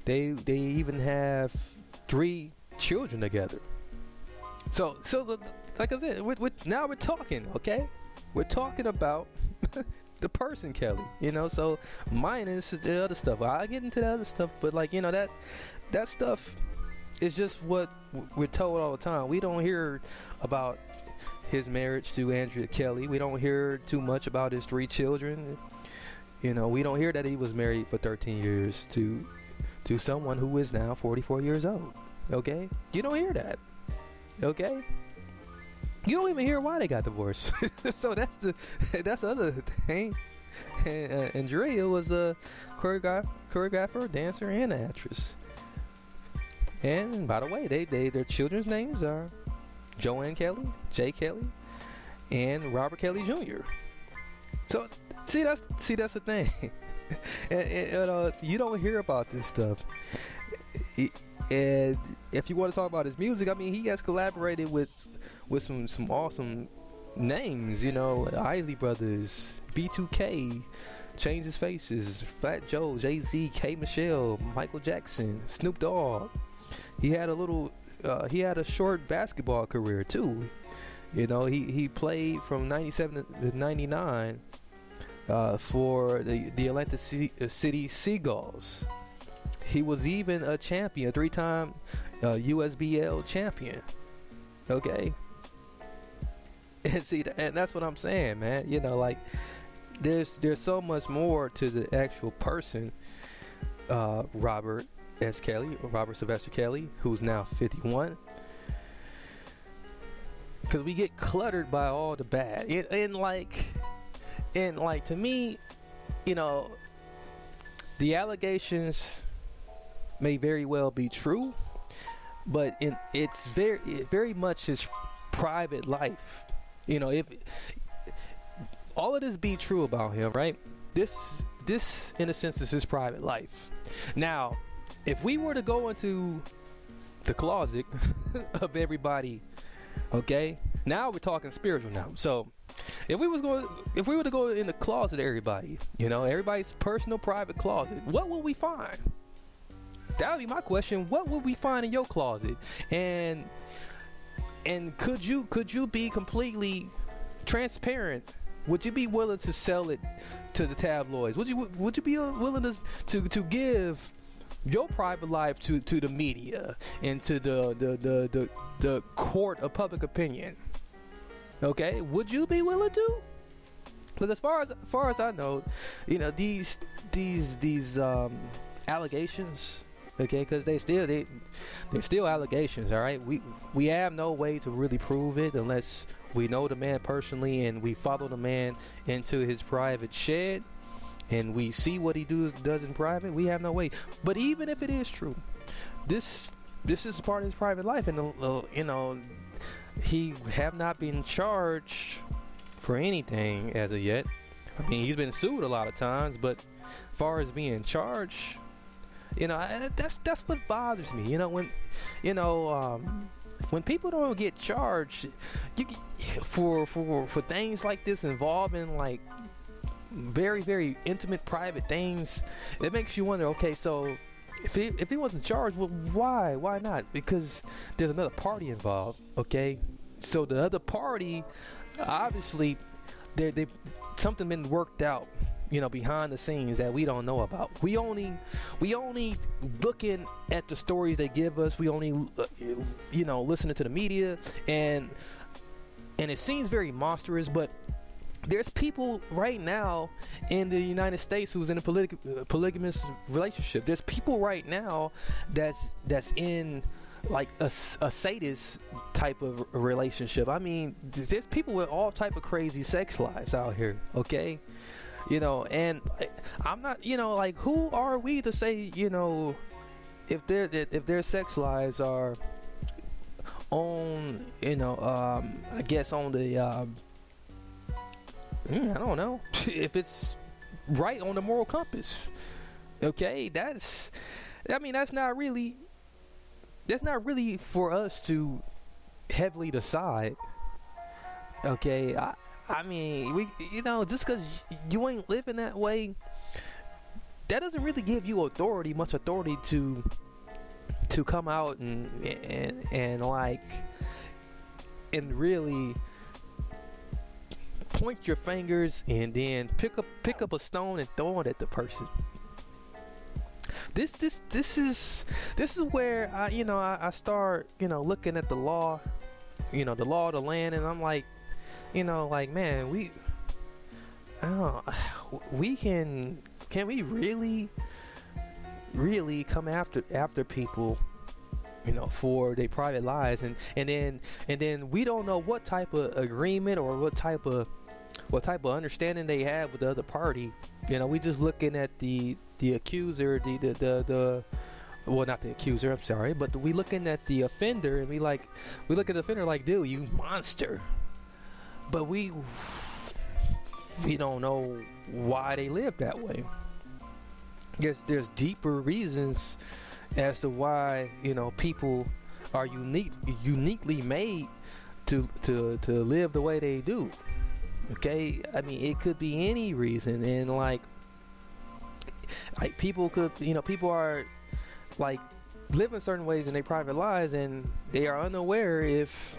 they they even have three children together. So so the, like I said, we we now we're talking, okay? We're talking about [laughs] the person Kelly, you know. So minus the other stuff. I get into the other stuff, but like you know that that stuff is just what we're told all the time. We don't hear about his marriage to Andrea Kelly. We don't hear too much about his three children. You know, we don't hear that he was married for 13 years to to someone who is now 44 years old. Okay? You don't hear that. Okay? You don't even hear why they got divorced. [laughs] so that's the that's the other thing. And, uh, Andrea was a choreographer, choreographer, dancer, and actress. And by the way, they, they their children's names are Joanne Kelly, Jay Kelly, and Robert Kelly Jr. So see that's see that's the thing. [laughs] and, and uh, you don't hear about this stuff. And if you want to talk about his music, I mean, he has collaborated with with some some awesome names. You know, Isley Brothers, B2K, Changing Faces, Fat Joe, Jay Z, K Michelle, Michael Jackson, Snoop Dogg. He had a little, uh, he had a short basketball career too. You know, he, he played from 97 to 99 uh, for the, the Atlanta C- uh, City Seagulls. He was even a champion, three time uh, USBL champion. Okay. [laughs] And see, and that's what I'm saying, man. You know, like there's there's so much more to the actual person, uh, Robert S. Kelly, Robert Sylvester Kelly, who's now 51. Because we get cluttered by all the bad, and, and like, and like to me, you know, the allegations may very well be true, but in, it's very very much his private life. You know, if all of this be true about him, right? This this in a sense is his private life. Now, if we were to go into the closet [laughs] of everybody, okay? Now we're talking spiritual now. So, if we was going if we were to go in the closet everybody, you know, everybody's personal private closet, what would we find? That would be my question. What would we find in your closet? And and could you could you be completely transparent? Would you be willing to sell it to the tabloids? Would you would you be willing to to, to give your private life to, to the media and to the, the, the, the, the court of public opinion? Okay, would you be willing to? Because as far as, as far as I know, you know these these these um, allegations okay because they still they they're still allegations all right we we have no way to really prove it unless we know the man personally and we follow the man into his private shed and we see what he does does in private we have no way but even if it is true this this is part of his private life and uh, you know he have not been charged for anything as of yet i mean he's been sued a lot of times but far as being charged you know, that's that's what bothers me. You know, when you know um, when people don't get charged you, for for for things like this involving like very very intimate private things, it makes you wonder. Okay, so if he if he wasn't charged, well, why why not? Because there's another party involved. Okay, so the other party obviously they they something been worked out you know behind the scenes that we don't know about we only we only looking at the stories they give us we only uh, you know listening to the media and and it seems very monstrous but there's people right now in the United States who's in a poly- polygamous relationship. There's people right now that's that's in like a, a sadist type of relationship. I mean, there's people with all type of crazy sex lives out here. Okay, you know and i'm not you know like who are we to say you know if their if their sex lives are on you know um i guess on the um Mm, i don't know [laughs] if it's right on the moral compass Okay, that's I mean that's not really that's not really for us to heavily decide. Okay, I I mean we you know just because you ain't living that way, that doesn't really give you authority, much authority to to come out and and and like and really point your fingers and then pick up pick up a stone and throw it at the person. This this this is this is where I you know I, I start you know looking at the law, you know the law of the land, and I'm like, you know like man we, I [sighs] we can can we really really come after after people you know for their private lives. And and then and then we don't know what type of agreement or what type of what type of understanding they have with the other party. You know we just looking at the the accuser the the the, the well not the accuser i'm sorry but we looking at the offender and we like we look at the offender like dude you monster. But we we don't know why they live that way. There's there's deeper reasons as to why you know people are unique uniquely made to to to live the way they do. Okay? I mean it could be any reason. And like like people could you know people are like living certain ways in their private lives and they are unaware if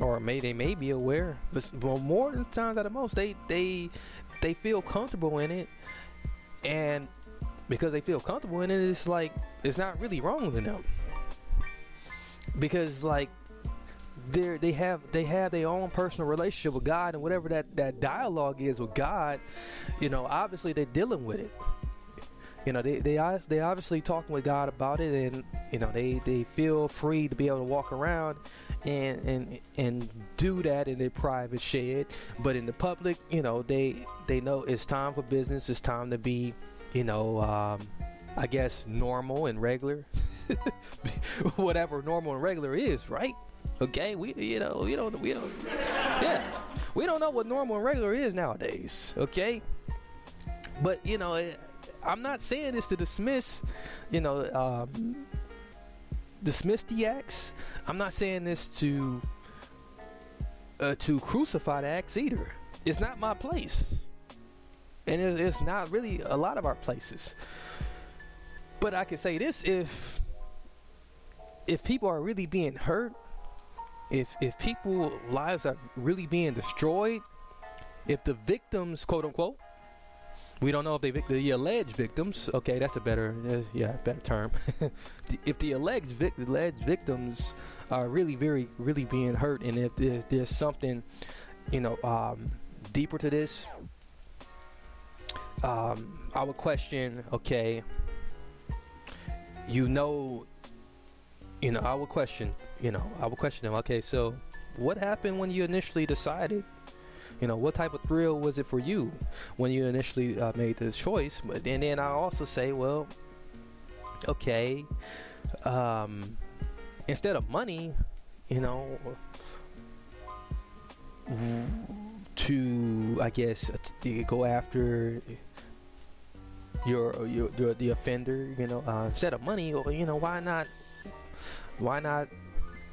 or may they may be aware but more times out of most they they they feel comfortable in it. And because they feel comfortable it, it's like it's not really wrong with them. Because like they they have they have their own personal relationship with God and whatever that that dialogue is with God, you know, obviously they're dealing with it. You know, they they they obviously talking with God about it, and you know they they feel free to be able to walk around and and and do that in their private shed. But in the public, you know, they they know it's time for business. It's time to be you know, um, I guess normal and regular, [laughs] whatever normal and regular is, right? Okay, we you know we don't we don't yeah we don't know what normal and regular is nowadays. Okay, but you know eh, I'm not saying this to dismiss you know um, dismiss the acts. I'm not saying this to uh, to crucify the acts either. It's not my place and it's not really a lot of our places. But I can say this: if if people are really being hurt, if if people lives are really being destroyed, if the victims, quote unquote, we don't know if they the alleged victims. Okay, that's a better uh, yeah better term. [laughs] if the alleged vic, alleged victims are really very really being hurt, and if there's, there's something you know um, deeper to this, um, I would question, okay, you know, you know, I would question, you know, I would question them, okay, so what happened when you initially decided? You know, what type of thrill was it for you when you initially uh, made this choice? But and then I also say, well, okay, um, instead of money, you know, to I guess to go after you're, you're, you're the offender, you know, uh, instead of money, you know, why not, why not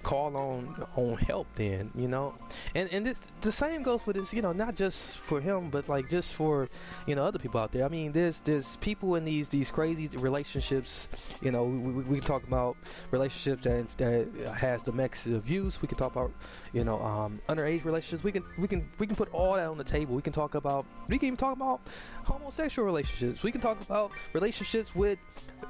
call on on help then you know? And and this the same goes for this you know not just for him but like just for you know other people out there. I mean there's there's people in these these crazy relationships you know we, we, we can talk about relationships that that has domestic abuse we can talk about you know um, underage relationships. We can we can we can put all that on the table. We can talk about we can even talk about homosexual relationships. We can talk about relationships with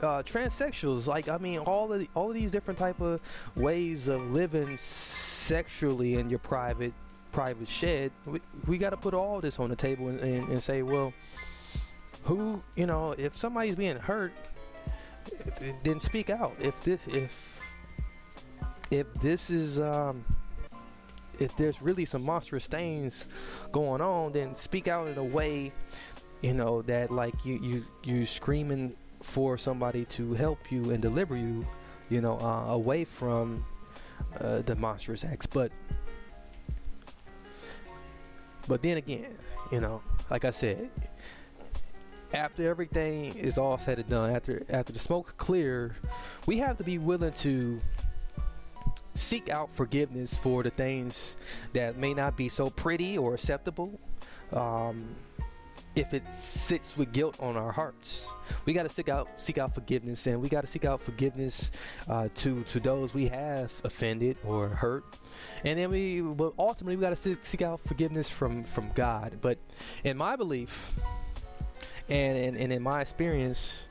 uh, transsexuals. Like i mean all of the, all of these different type of ways of living sexually in your private private shed we, we got to put all this on the table and, and, and, say well who you know if somebody's being hurt then speak out. If this if if this is um if there's really some monstrous things going on then speak out in a way you know that like you you you screaming for somebody to help you and deliver you you know uh, away from uh, the monstrous acts. But but then again, you know, like I said, after everything is all said and done, after after the smoke clear, we have to be willing to seek out forgiveness for the things that may not be so pretty or acceptable. Um, if it sits with guilt on our hearts, we got to seek out seek out forgiveness, and we got to seek out forgiveness uh, to to those we have offended or hurt, and then we, but ultimately, we got to seek, seek out forgiveness from from God. But in my belief, and and, and in my experience,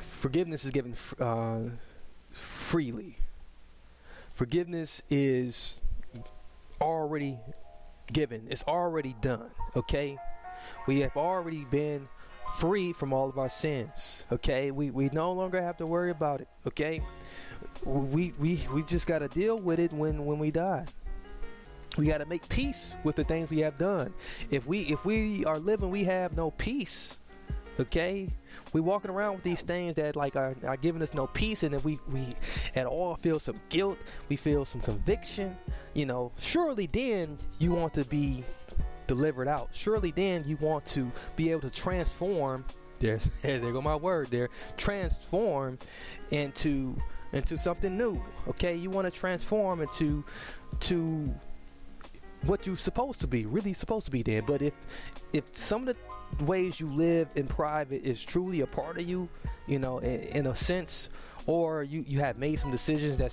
forgiveness is given uh, freely. Forgiveness is already given. It's already done. Okay, we have already been free from all of our sins. Okay, we we no longer have to worry about it. Okay, we we we just got to deal with it when when we die. We got to make peace with the things we have done. If we if we are living, we have no peace. Okay, we walking around with these things that like are, are giving us no peace, and if we we at all feel some guilt, we feel some conviction. You know, surely then you want to be delivered out. Surely then you want to be able to transform. There's [laughs] there go my word there. Transform into into something new. Okay, you want to transform into to what you're supposed to be, really supposed to be then. But if if some of the ways you live in private is truly a part of you, you know, in, in a sense, or you you have made some decisions that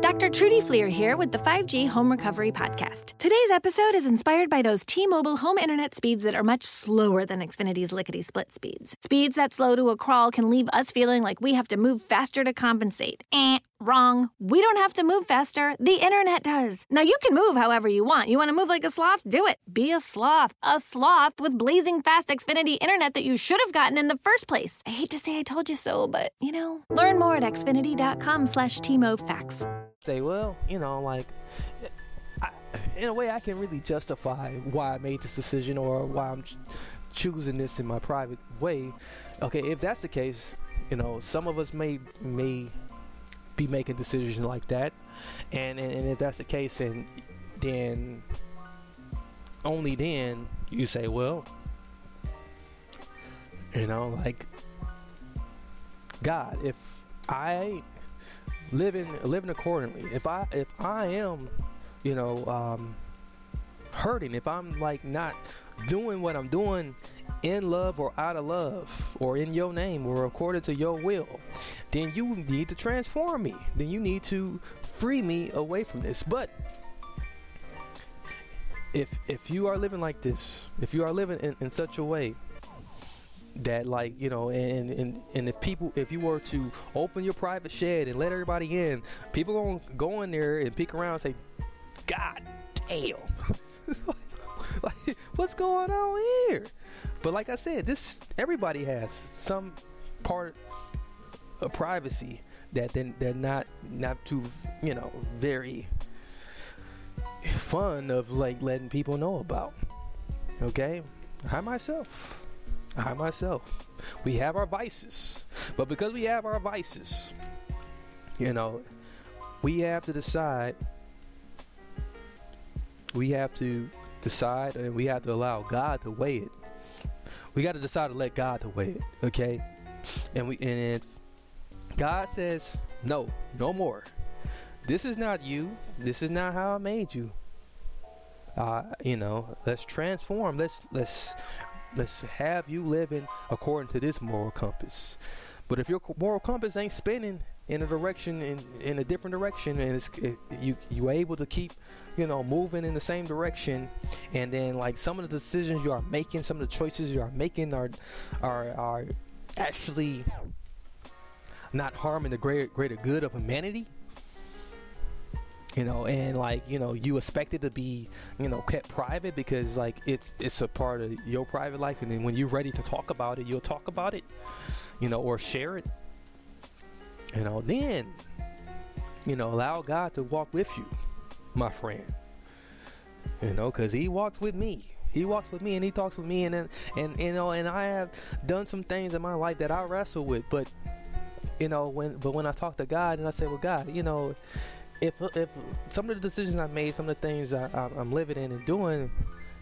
Dr. Trudy Fleer here with the 5G Home Recovery Podcast. Today's episode is inspired by those T-Mobile home internet speeds that are much slower than Xfinity's lickety-split speeds. Speeds that slow to a crawl can leave us feeling like we have to move faster to compensate. Eh, wrong. We don't have to move faster. The internet does. Now you can move however you want. You want to move like a sloth? Do it. Be a sloth. A sloth with blazing fast Xfinity internet that you should have gotten in the first place. I hate to say I told you so, but you know. Learn more at xfinity.com slash T-MoveFax. say, well, you know, like, I, in a way, I can really justify why I made this decision or why I'm ch- choosing this in my private way. Okay, if that's the case, you know, some of us may may be making decisions like that, and and, and if that's the case, and then only then you say, well, you know, like God, if I living living accordingly. If I if I am, you know, um, hurting, if I'm like not doing what I'm doing in love or out of love or in your name or according to your will, then you need to transform me. Then you need to free me away from this. But if if you are living like this, if you are living in, in such a way that like you know and, and and if people if you were to open your private shed and let everybody in people gonna go in there and peek around and say god damn [laughs] [laughs] like, what's going on here but like i said this everybody has some part of privacy that then they're not not too you know very fun of like letting people know about okay i myself I myself. We have our vices. But because we have our vices, you know, we have to decide. We have to decide and we have to allow God to weigh it. We got to decide to let God to weigh it, okay? And we and God says, "No, no more. This is not you. This is not how I made you." Uh, you know, let's transform. Let's let's let's have you living according to this moral compass. But if your moral compass ain't spinning in a direction in, in a different direction, and it's it, you you are able to keep you know moving in the same direction, and then like some of the decisions you are making, some of the choices you are making are are are actually not harming the greater greater good of humanity. you know and like you know you expect it to be you know kept private because like it's it's a part of your private life. And then when you're ready to talk about it you'll talk about it you know or share it you know then you know allow god to walk with you my friend. You know because he walks with me. He walks with me and he talks with me. And then and you know and i have done some things in my life that i wrestle with. But you know when but when i talk to god and i say well god you know if if some of the decisions I made, some of the things I, am living in and doing,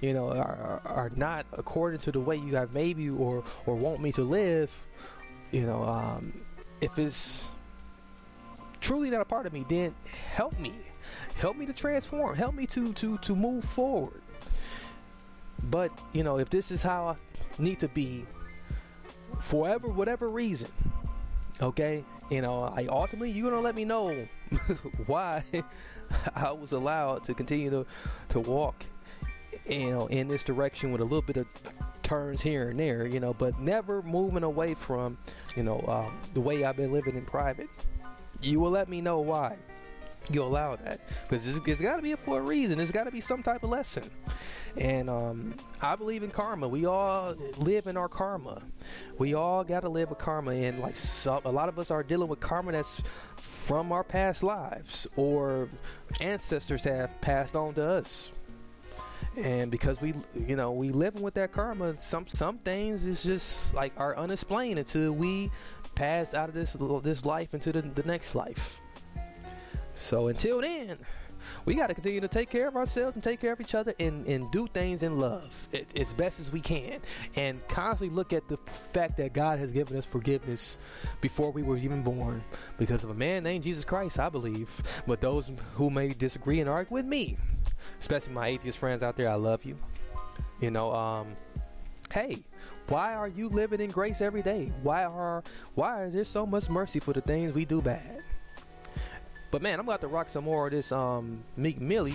you know, are, are not according to the way you have made me or or want me to live, you know, um, if it's truly not a part of me, then help me, help me to transform, help me to to to move forward. But you know, if this is how I need to be, forever, whatever reason, okay, you know, I ultimately you're gonna let me know [laughs] why [laughs] I was allowed to continue to to walk, you know, in this direction with a little bit of turns here and there, you know, but never moving away from, you know, um, the way I've been living in private. You will let me know why you allow that because it's, it's got to be for a reason. it's got to be some type of lesson. And um, I believe in karma. We all live in our karma. We all got to live with karma. And like a lot of us are dealing with karma that's from our past lives or ancestors have passed on to us. And because we, you know, we living with that karma, some some things is just like are unexplained until we pass out of this this life into the, the next life. So until then, we got to continue to take care of ourselves and take care of each other and, and do things in love it, as best as we can. And constantly look at the fact that God has given us forgiveness before we were even born because of a man named Jesus Christ, I believe. But those who may disagree and argue with me, especially my atheist friends out there, I love you. You know, um, hey, why are you living in grace every day? Why are why is there so much mercy for the things we do bad? But man, I'm about to rock some more of this um Meek Millie.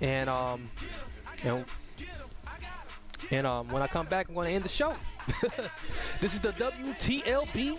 And um and, and um when I come back I'm gonna end the show. [laughs] this is the WTLB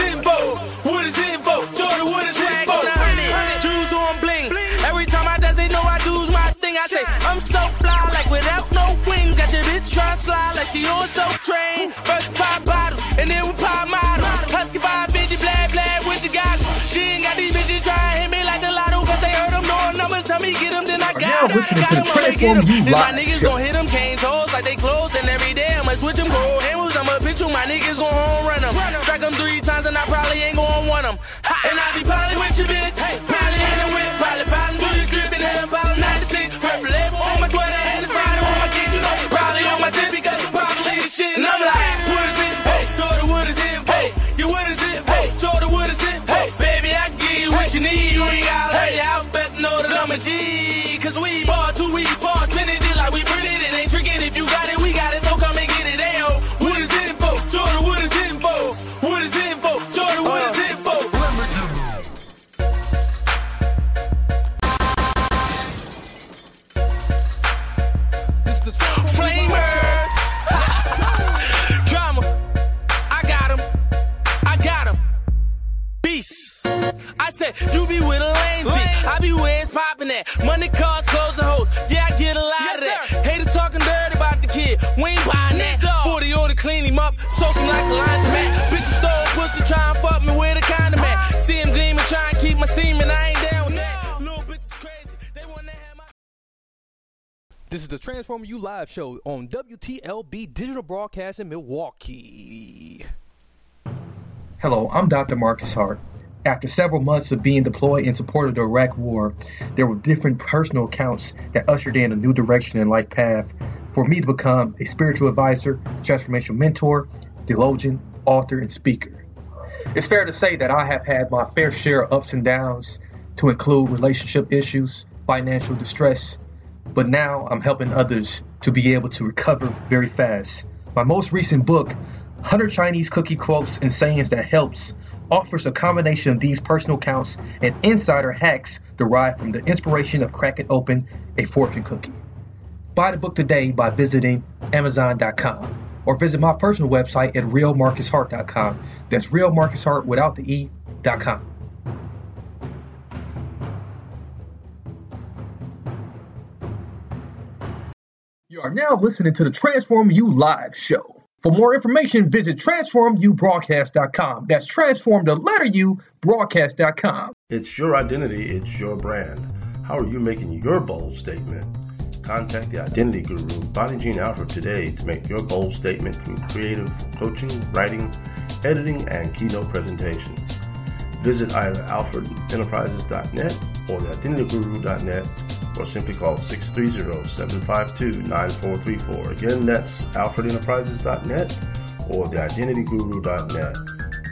she on so train. First pop bottle, and then we pop model. Husky vibe, bitchy, blah, blah, with the goggles. She ain't got these bitches trying to hit me like the lotto, cause they heard them knowing numbers. Tell me, get them, then I got them. to Got the 'em when they get Transform 'em. You Then my niggas gon' hit them cane toes like they closed, and every day I'ma switch them, go handles. I'ma pitch 'em, my niggas gon' home run them. Strike them three times, and I probably ain't gon' want them. And I be probably with your bitch, probably I said, you be with a lame bitch. I be where it's poppin' at. Money, cars, clothes, and hoes. Yeah, I get a lot of that. Haters talking dirty about the kid. We ain't buying that. 40 order clean him up. Soak him like a laundromat. Bitches stole pussy try and fuck me with a condom at. See him demon try and keep my semen. I ain't down with that. Little bitches crazy. They wanna have my. This is the Transform You Live show on WTLB Digital Broadcast in Milwaukee. Hello, I'm Dr. Marcus Hart. After several months of being deployed in support of the Iraq War, there were different personal accounts that ushered in a new direction and life path for me to become a spiritual advisor, transformational mentor, theologian, author, and speaker. It's fair to say that I have had my fair share of ups and downs, to include relationship issues, financial distress, but now I'm helping others to be able to recover very fast. My most recent book, 100 Chinese Cookie Quotes and Sayings That Helps, offers a combination of these personal accounts and insider hacks derived from the inspiration of cracking open a fortune cookie. Buy the book today by visiting Amazon.com or visit my personal website at realmarcushart.com. That's realmarcushart without the E.com. You are now listening to the Transform You Live show. For more information, visit transformubroadcast.com. That's transform the letter U broadcast.com. It's your identity, it's your brand. How are you making your bold statement? Contact the identity guru, Bonnie Jean Alford, today to make your bold statement through creative coaching, writing, editing, and keynote presentations. Visit either alfordenterprises.net or theidentityguru.net or simply call 630-752-9434. Again, that's alfordenterprises.net or theidentityguru.net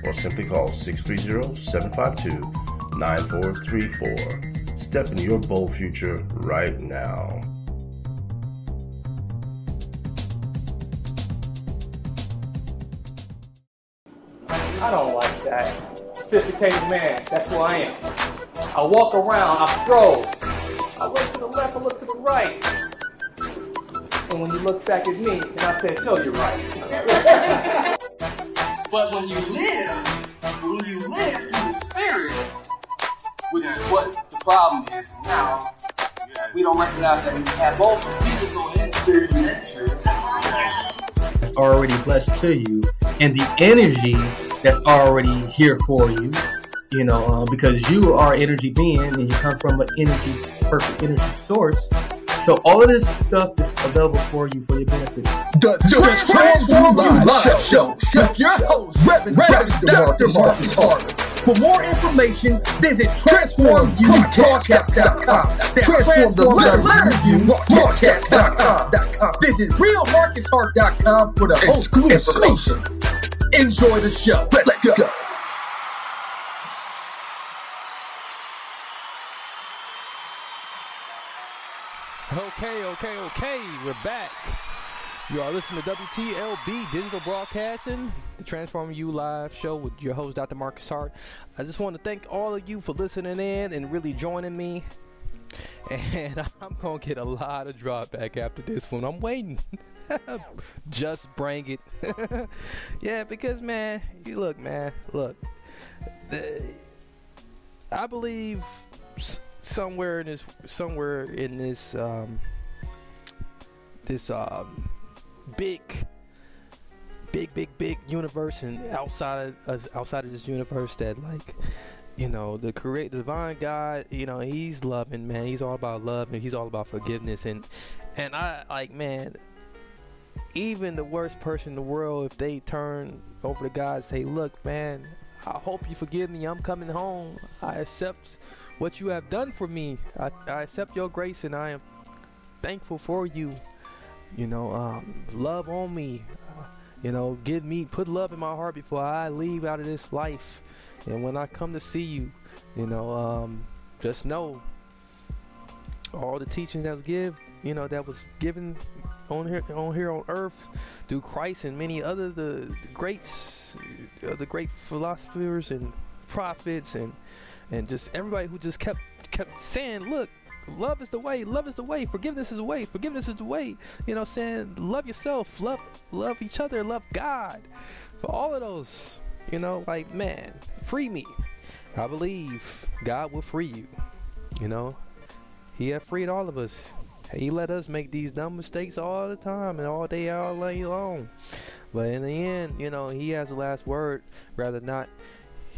or simply call 630-752-9434. Step into your bold future right now. I don't like that. Sophisticated man, that's who I am. I walk around, I stroll. I look to the left, I look to the right. And when you look back at me, and I said, show you're right. [laughs] But when you live, when you live in the spirit, which is what the problem is now, we don't recognize that we have both physical and spiritual nature. That's already blessed to you, and the energy that's already here for you. You know, uh, because you are energy being, and you come from an energy, perfect energy source. So all of this stuff is available for you for your benefit. The, the Transform You Live Show with your host, Reverend, Reverend Dr. Marcus Hart. For more information, visit transformubroadcast.com. That's transform the letter U broadcast.com. Visit realmarcushart.com for the host information. Enjoy the show. Let's, go. Okay, okay, okay. We're back. You are listening to WTLB Digital Broadcasting, the Transforming You Live show with your host, Dr. Marcus Hart. I just want to thank all of you for listening in and really joining me. And [laughs] I'm going to get a lot of drop back after this one. I'm waiting. [laughs] just bring it. [laughs] yeah, because, man, you look, man, look. The, I believe somewhere in this somewhere in this um, this um, big big big big universe and outside of outside of this universe that like you know the create the divine god you know he's loving man. He's all about love and he's all about forgiveness. And and i like man even the worst person in the world if they turn over to god and say look man i hope you forgive me. I'm coming home. I accept what you have done for me. I, I accept your grace and I am thankful for you. You know, um, love on me. Uh, you know, give me, put love in my heart before I leave out of this life. And when I come to see you, you know, um, just know all the teachings that was give, you know, that was given on here on here on earth through Christ and many other the, the greats, uh, the great philosophers and prophets and and just everybody who just kept kept saying, "Look, love is the way. Love is the way. Forgiveness is the way. Forgiveness is the way." You know, saying, "Love yourself. Love love each other. Love God." For all of those, you know, like man, free me. I believe God will free you. You know, He has freed all of us. He let us make these dumb mistakes all the time and all day, all day long. But in the end, you know, He has the last word. Rather not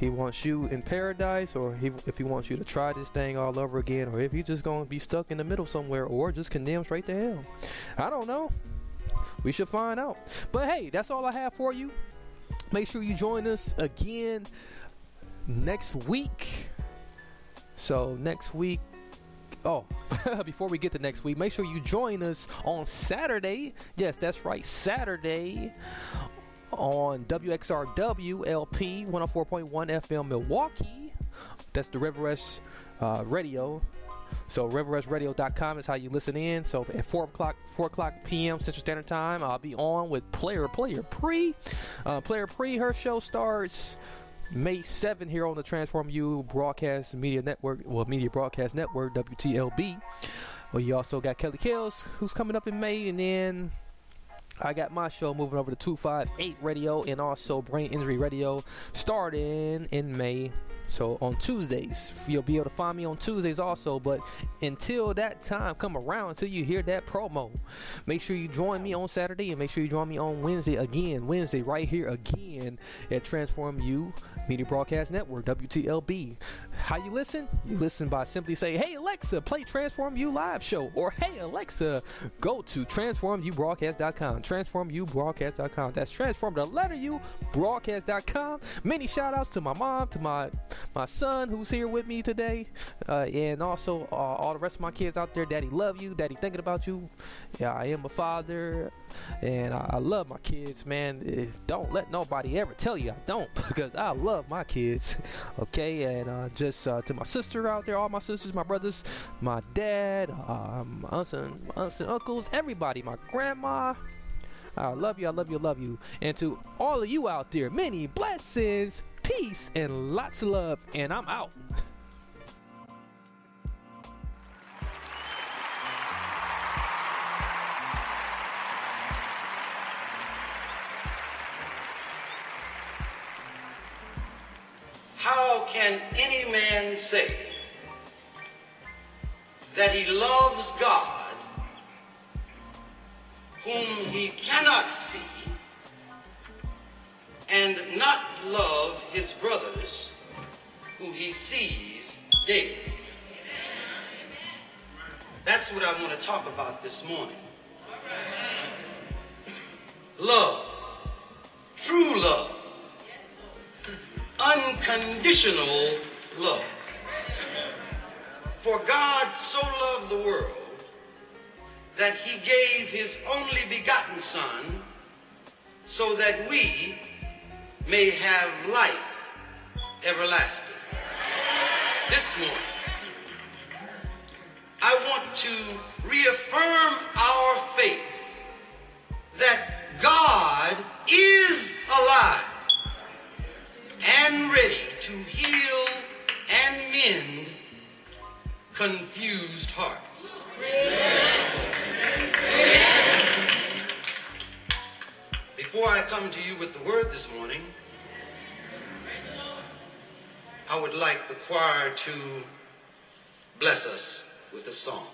he wants you in paradise or he, if he wants you to try this thing all over again or if he's just going to be stuck in the middle somewhere or just condemned straight to hell. I don't know. We should find out. But hey, that's all I have for you. Make sure you join us again next week. So next week Oh, [laughs] before we get to next week, make sure you join us on Saturday. Yes, that's right, Saturday on WXRW LP 104.1 FM Milwaukee. That's the River West uh, Radio. So riverwestradio.com is how you listen in. So at four o'clock, four o'clock p.m. Central Standard Time, I'll be on with Player Player Pre. Uh, Player Pre, her show starts May 7 here on the Transform You Broadcast Media Network, well, Media Broadcast Network, WTLB. Well, you also got Kelly Kills, who's coming up in May, and then I got my show moving over to 258 Radio and also Brain Injury Radio starting in May. So on Tuesdays, you'll be able to find me on Tuesdays also. But until that time come around, until you hear that promo, make sure you join me on Saturday and make sure you join me on Wednesday again. Wednesday right here again at Transform You Media Broadcast Network (WTLB). How you listen? You listen by simply say, "Hey Alexa, play Transform You live show," or "Hey Alexa, go to transformubroadcast.com." Transformubroadcast.com. That's transform the letter U broadcast.com. Many shout outs to my mom, to my my son who's here with me today, uh, and also uh, all the rest of my kids out there. Daddy love you. Daddy thinking about you. Yeah, I am a father, and I, I love my kids, man. Eh, Don't let nobody ever tell you I don't, [laughs] because I love my kids. [laughs] Okay, and uh, just uh, to my sister out there, all my sisters, my brothers, my dad, um, aunts and aunts and uncles, everybody, my grandma. I love you, I love you, I love you. And to all of you out there, many blessings, peace, and lots of love. And I'm out. How can any man say that he loves God whom he cannot see and not love his brothers who he sees daily? That's what I want to talk about this morning. Love, true love unconditional love. For God so loved the world that he gave his only begotten Son so that we may have life everlasting. This morning, I want to reaffirm our faith that God is alive and ready to heal and mend confused hearts. Before I come to you with the word this morning, I would like the choir to bless us with a song.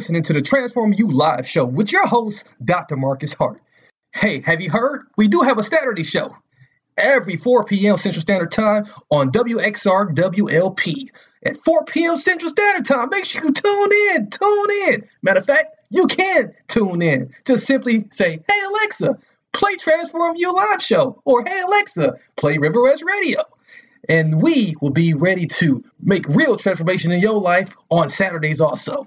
Listening to the Transform You Live show with your host, Dr. Marcus Hart. Hey, have you heard? We do have a Saturday show every 4 p.m. Central Standard Time on WXR WLP. At 4 p.m. Central Standard Time, make sure you tune in. Tune in. Matter of fact, you can tune in. Just simply say, Hey Alexa, play Transform You Live show, or Hey Alexa, play River West Radio and we will be ready to make real transformation in your life on Saturdays also.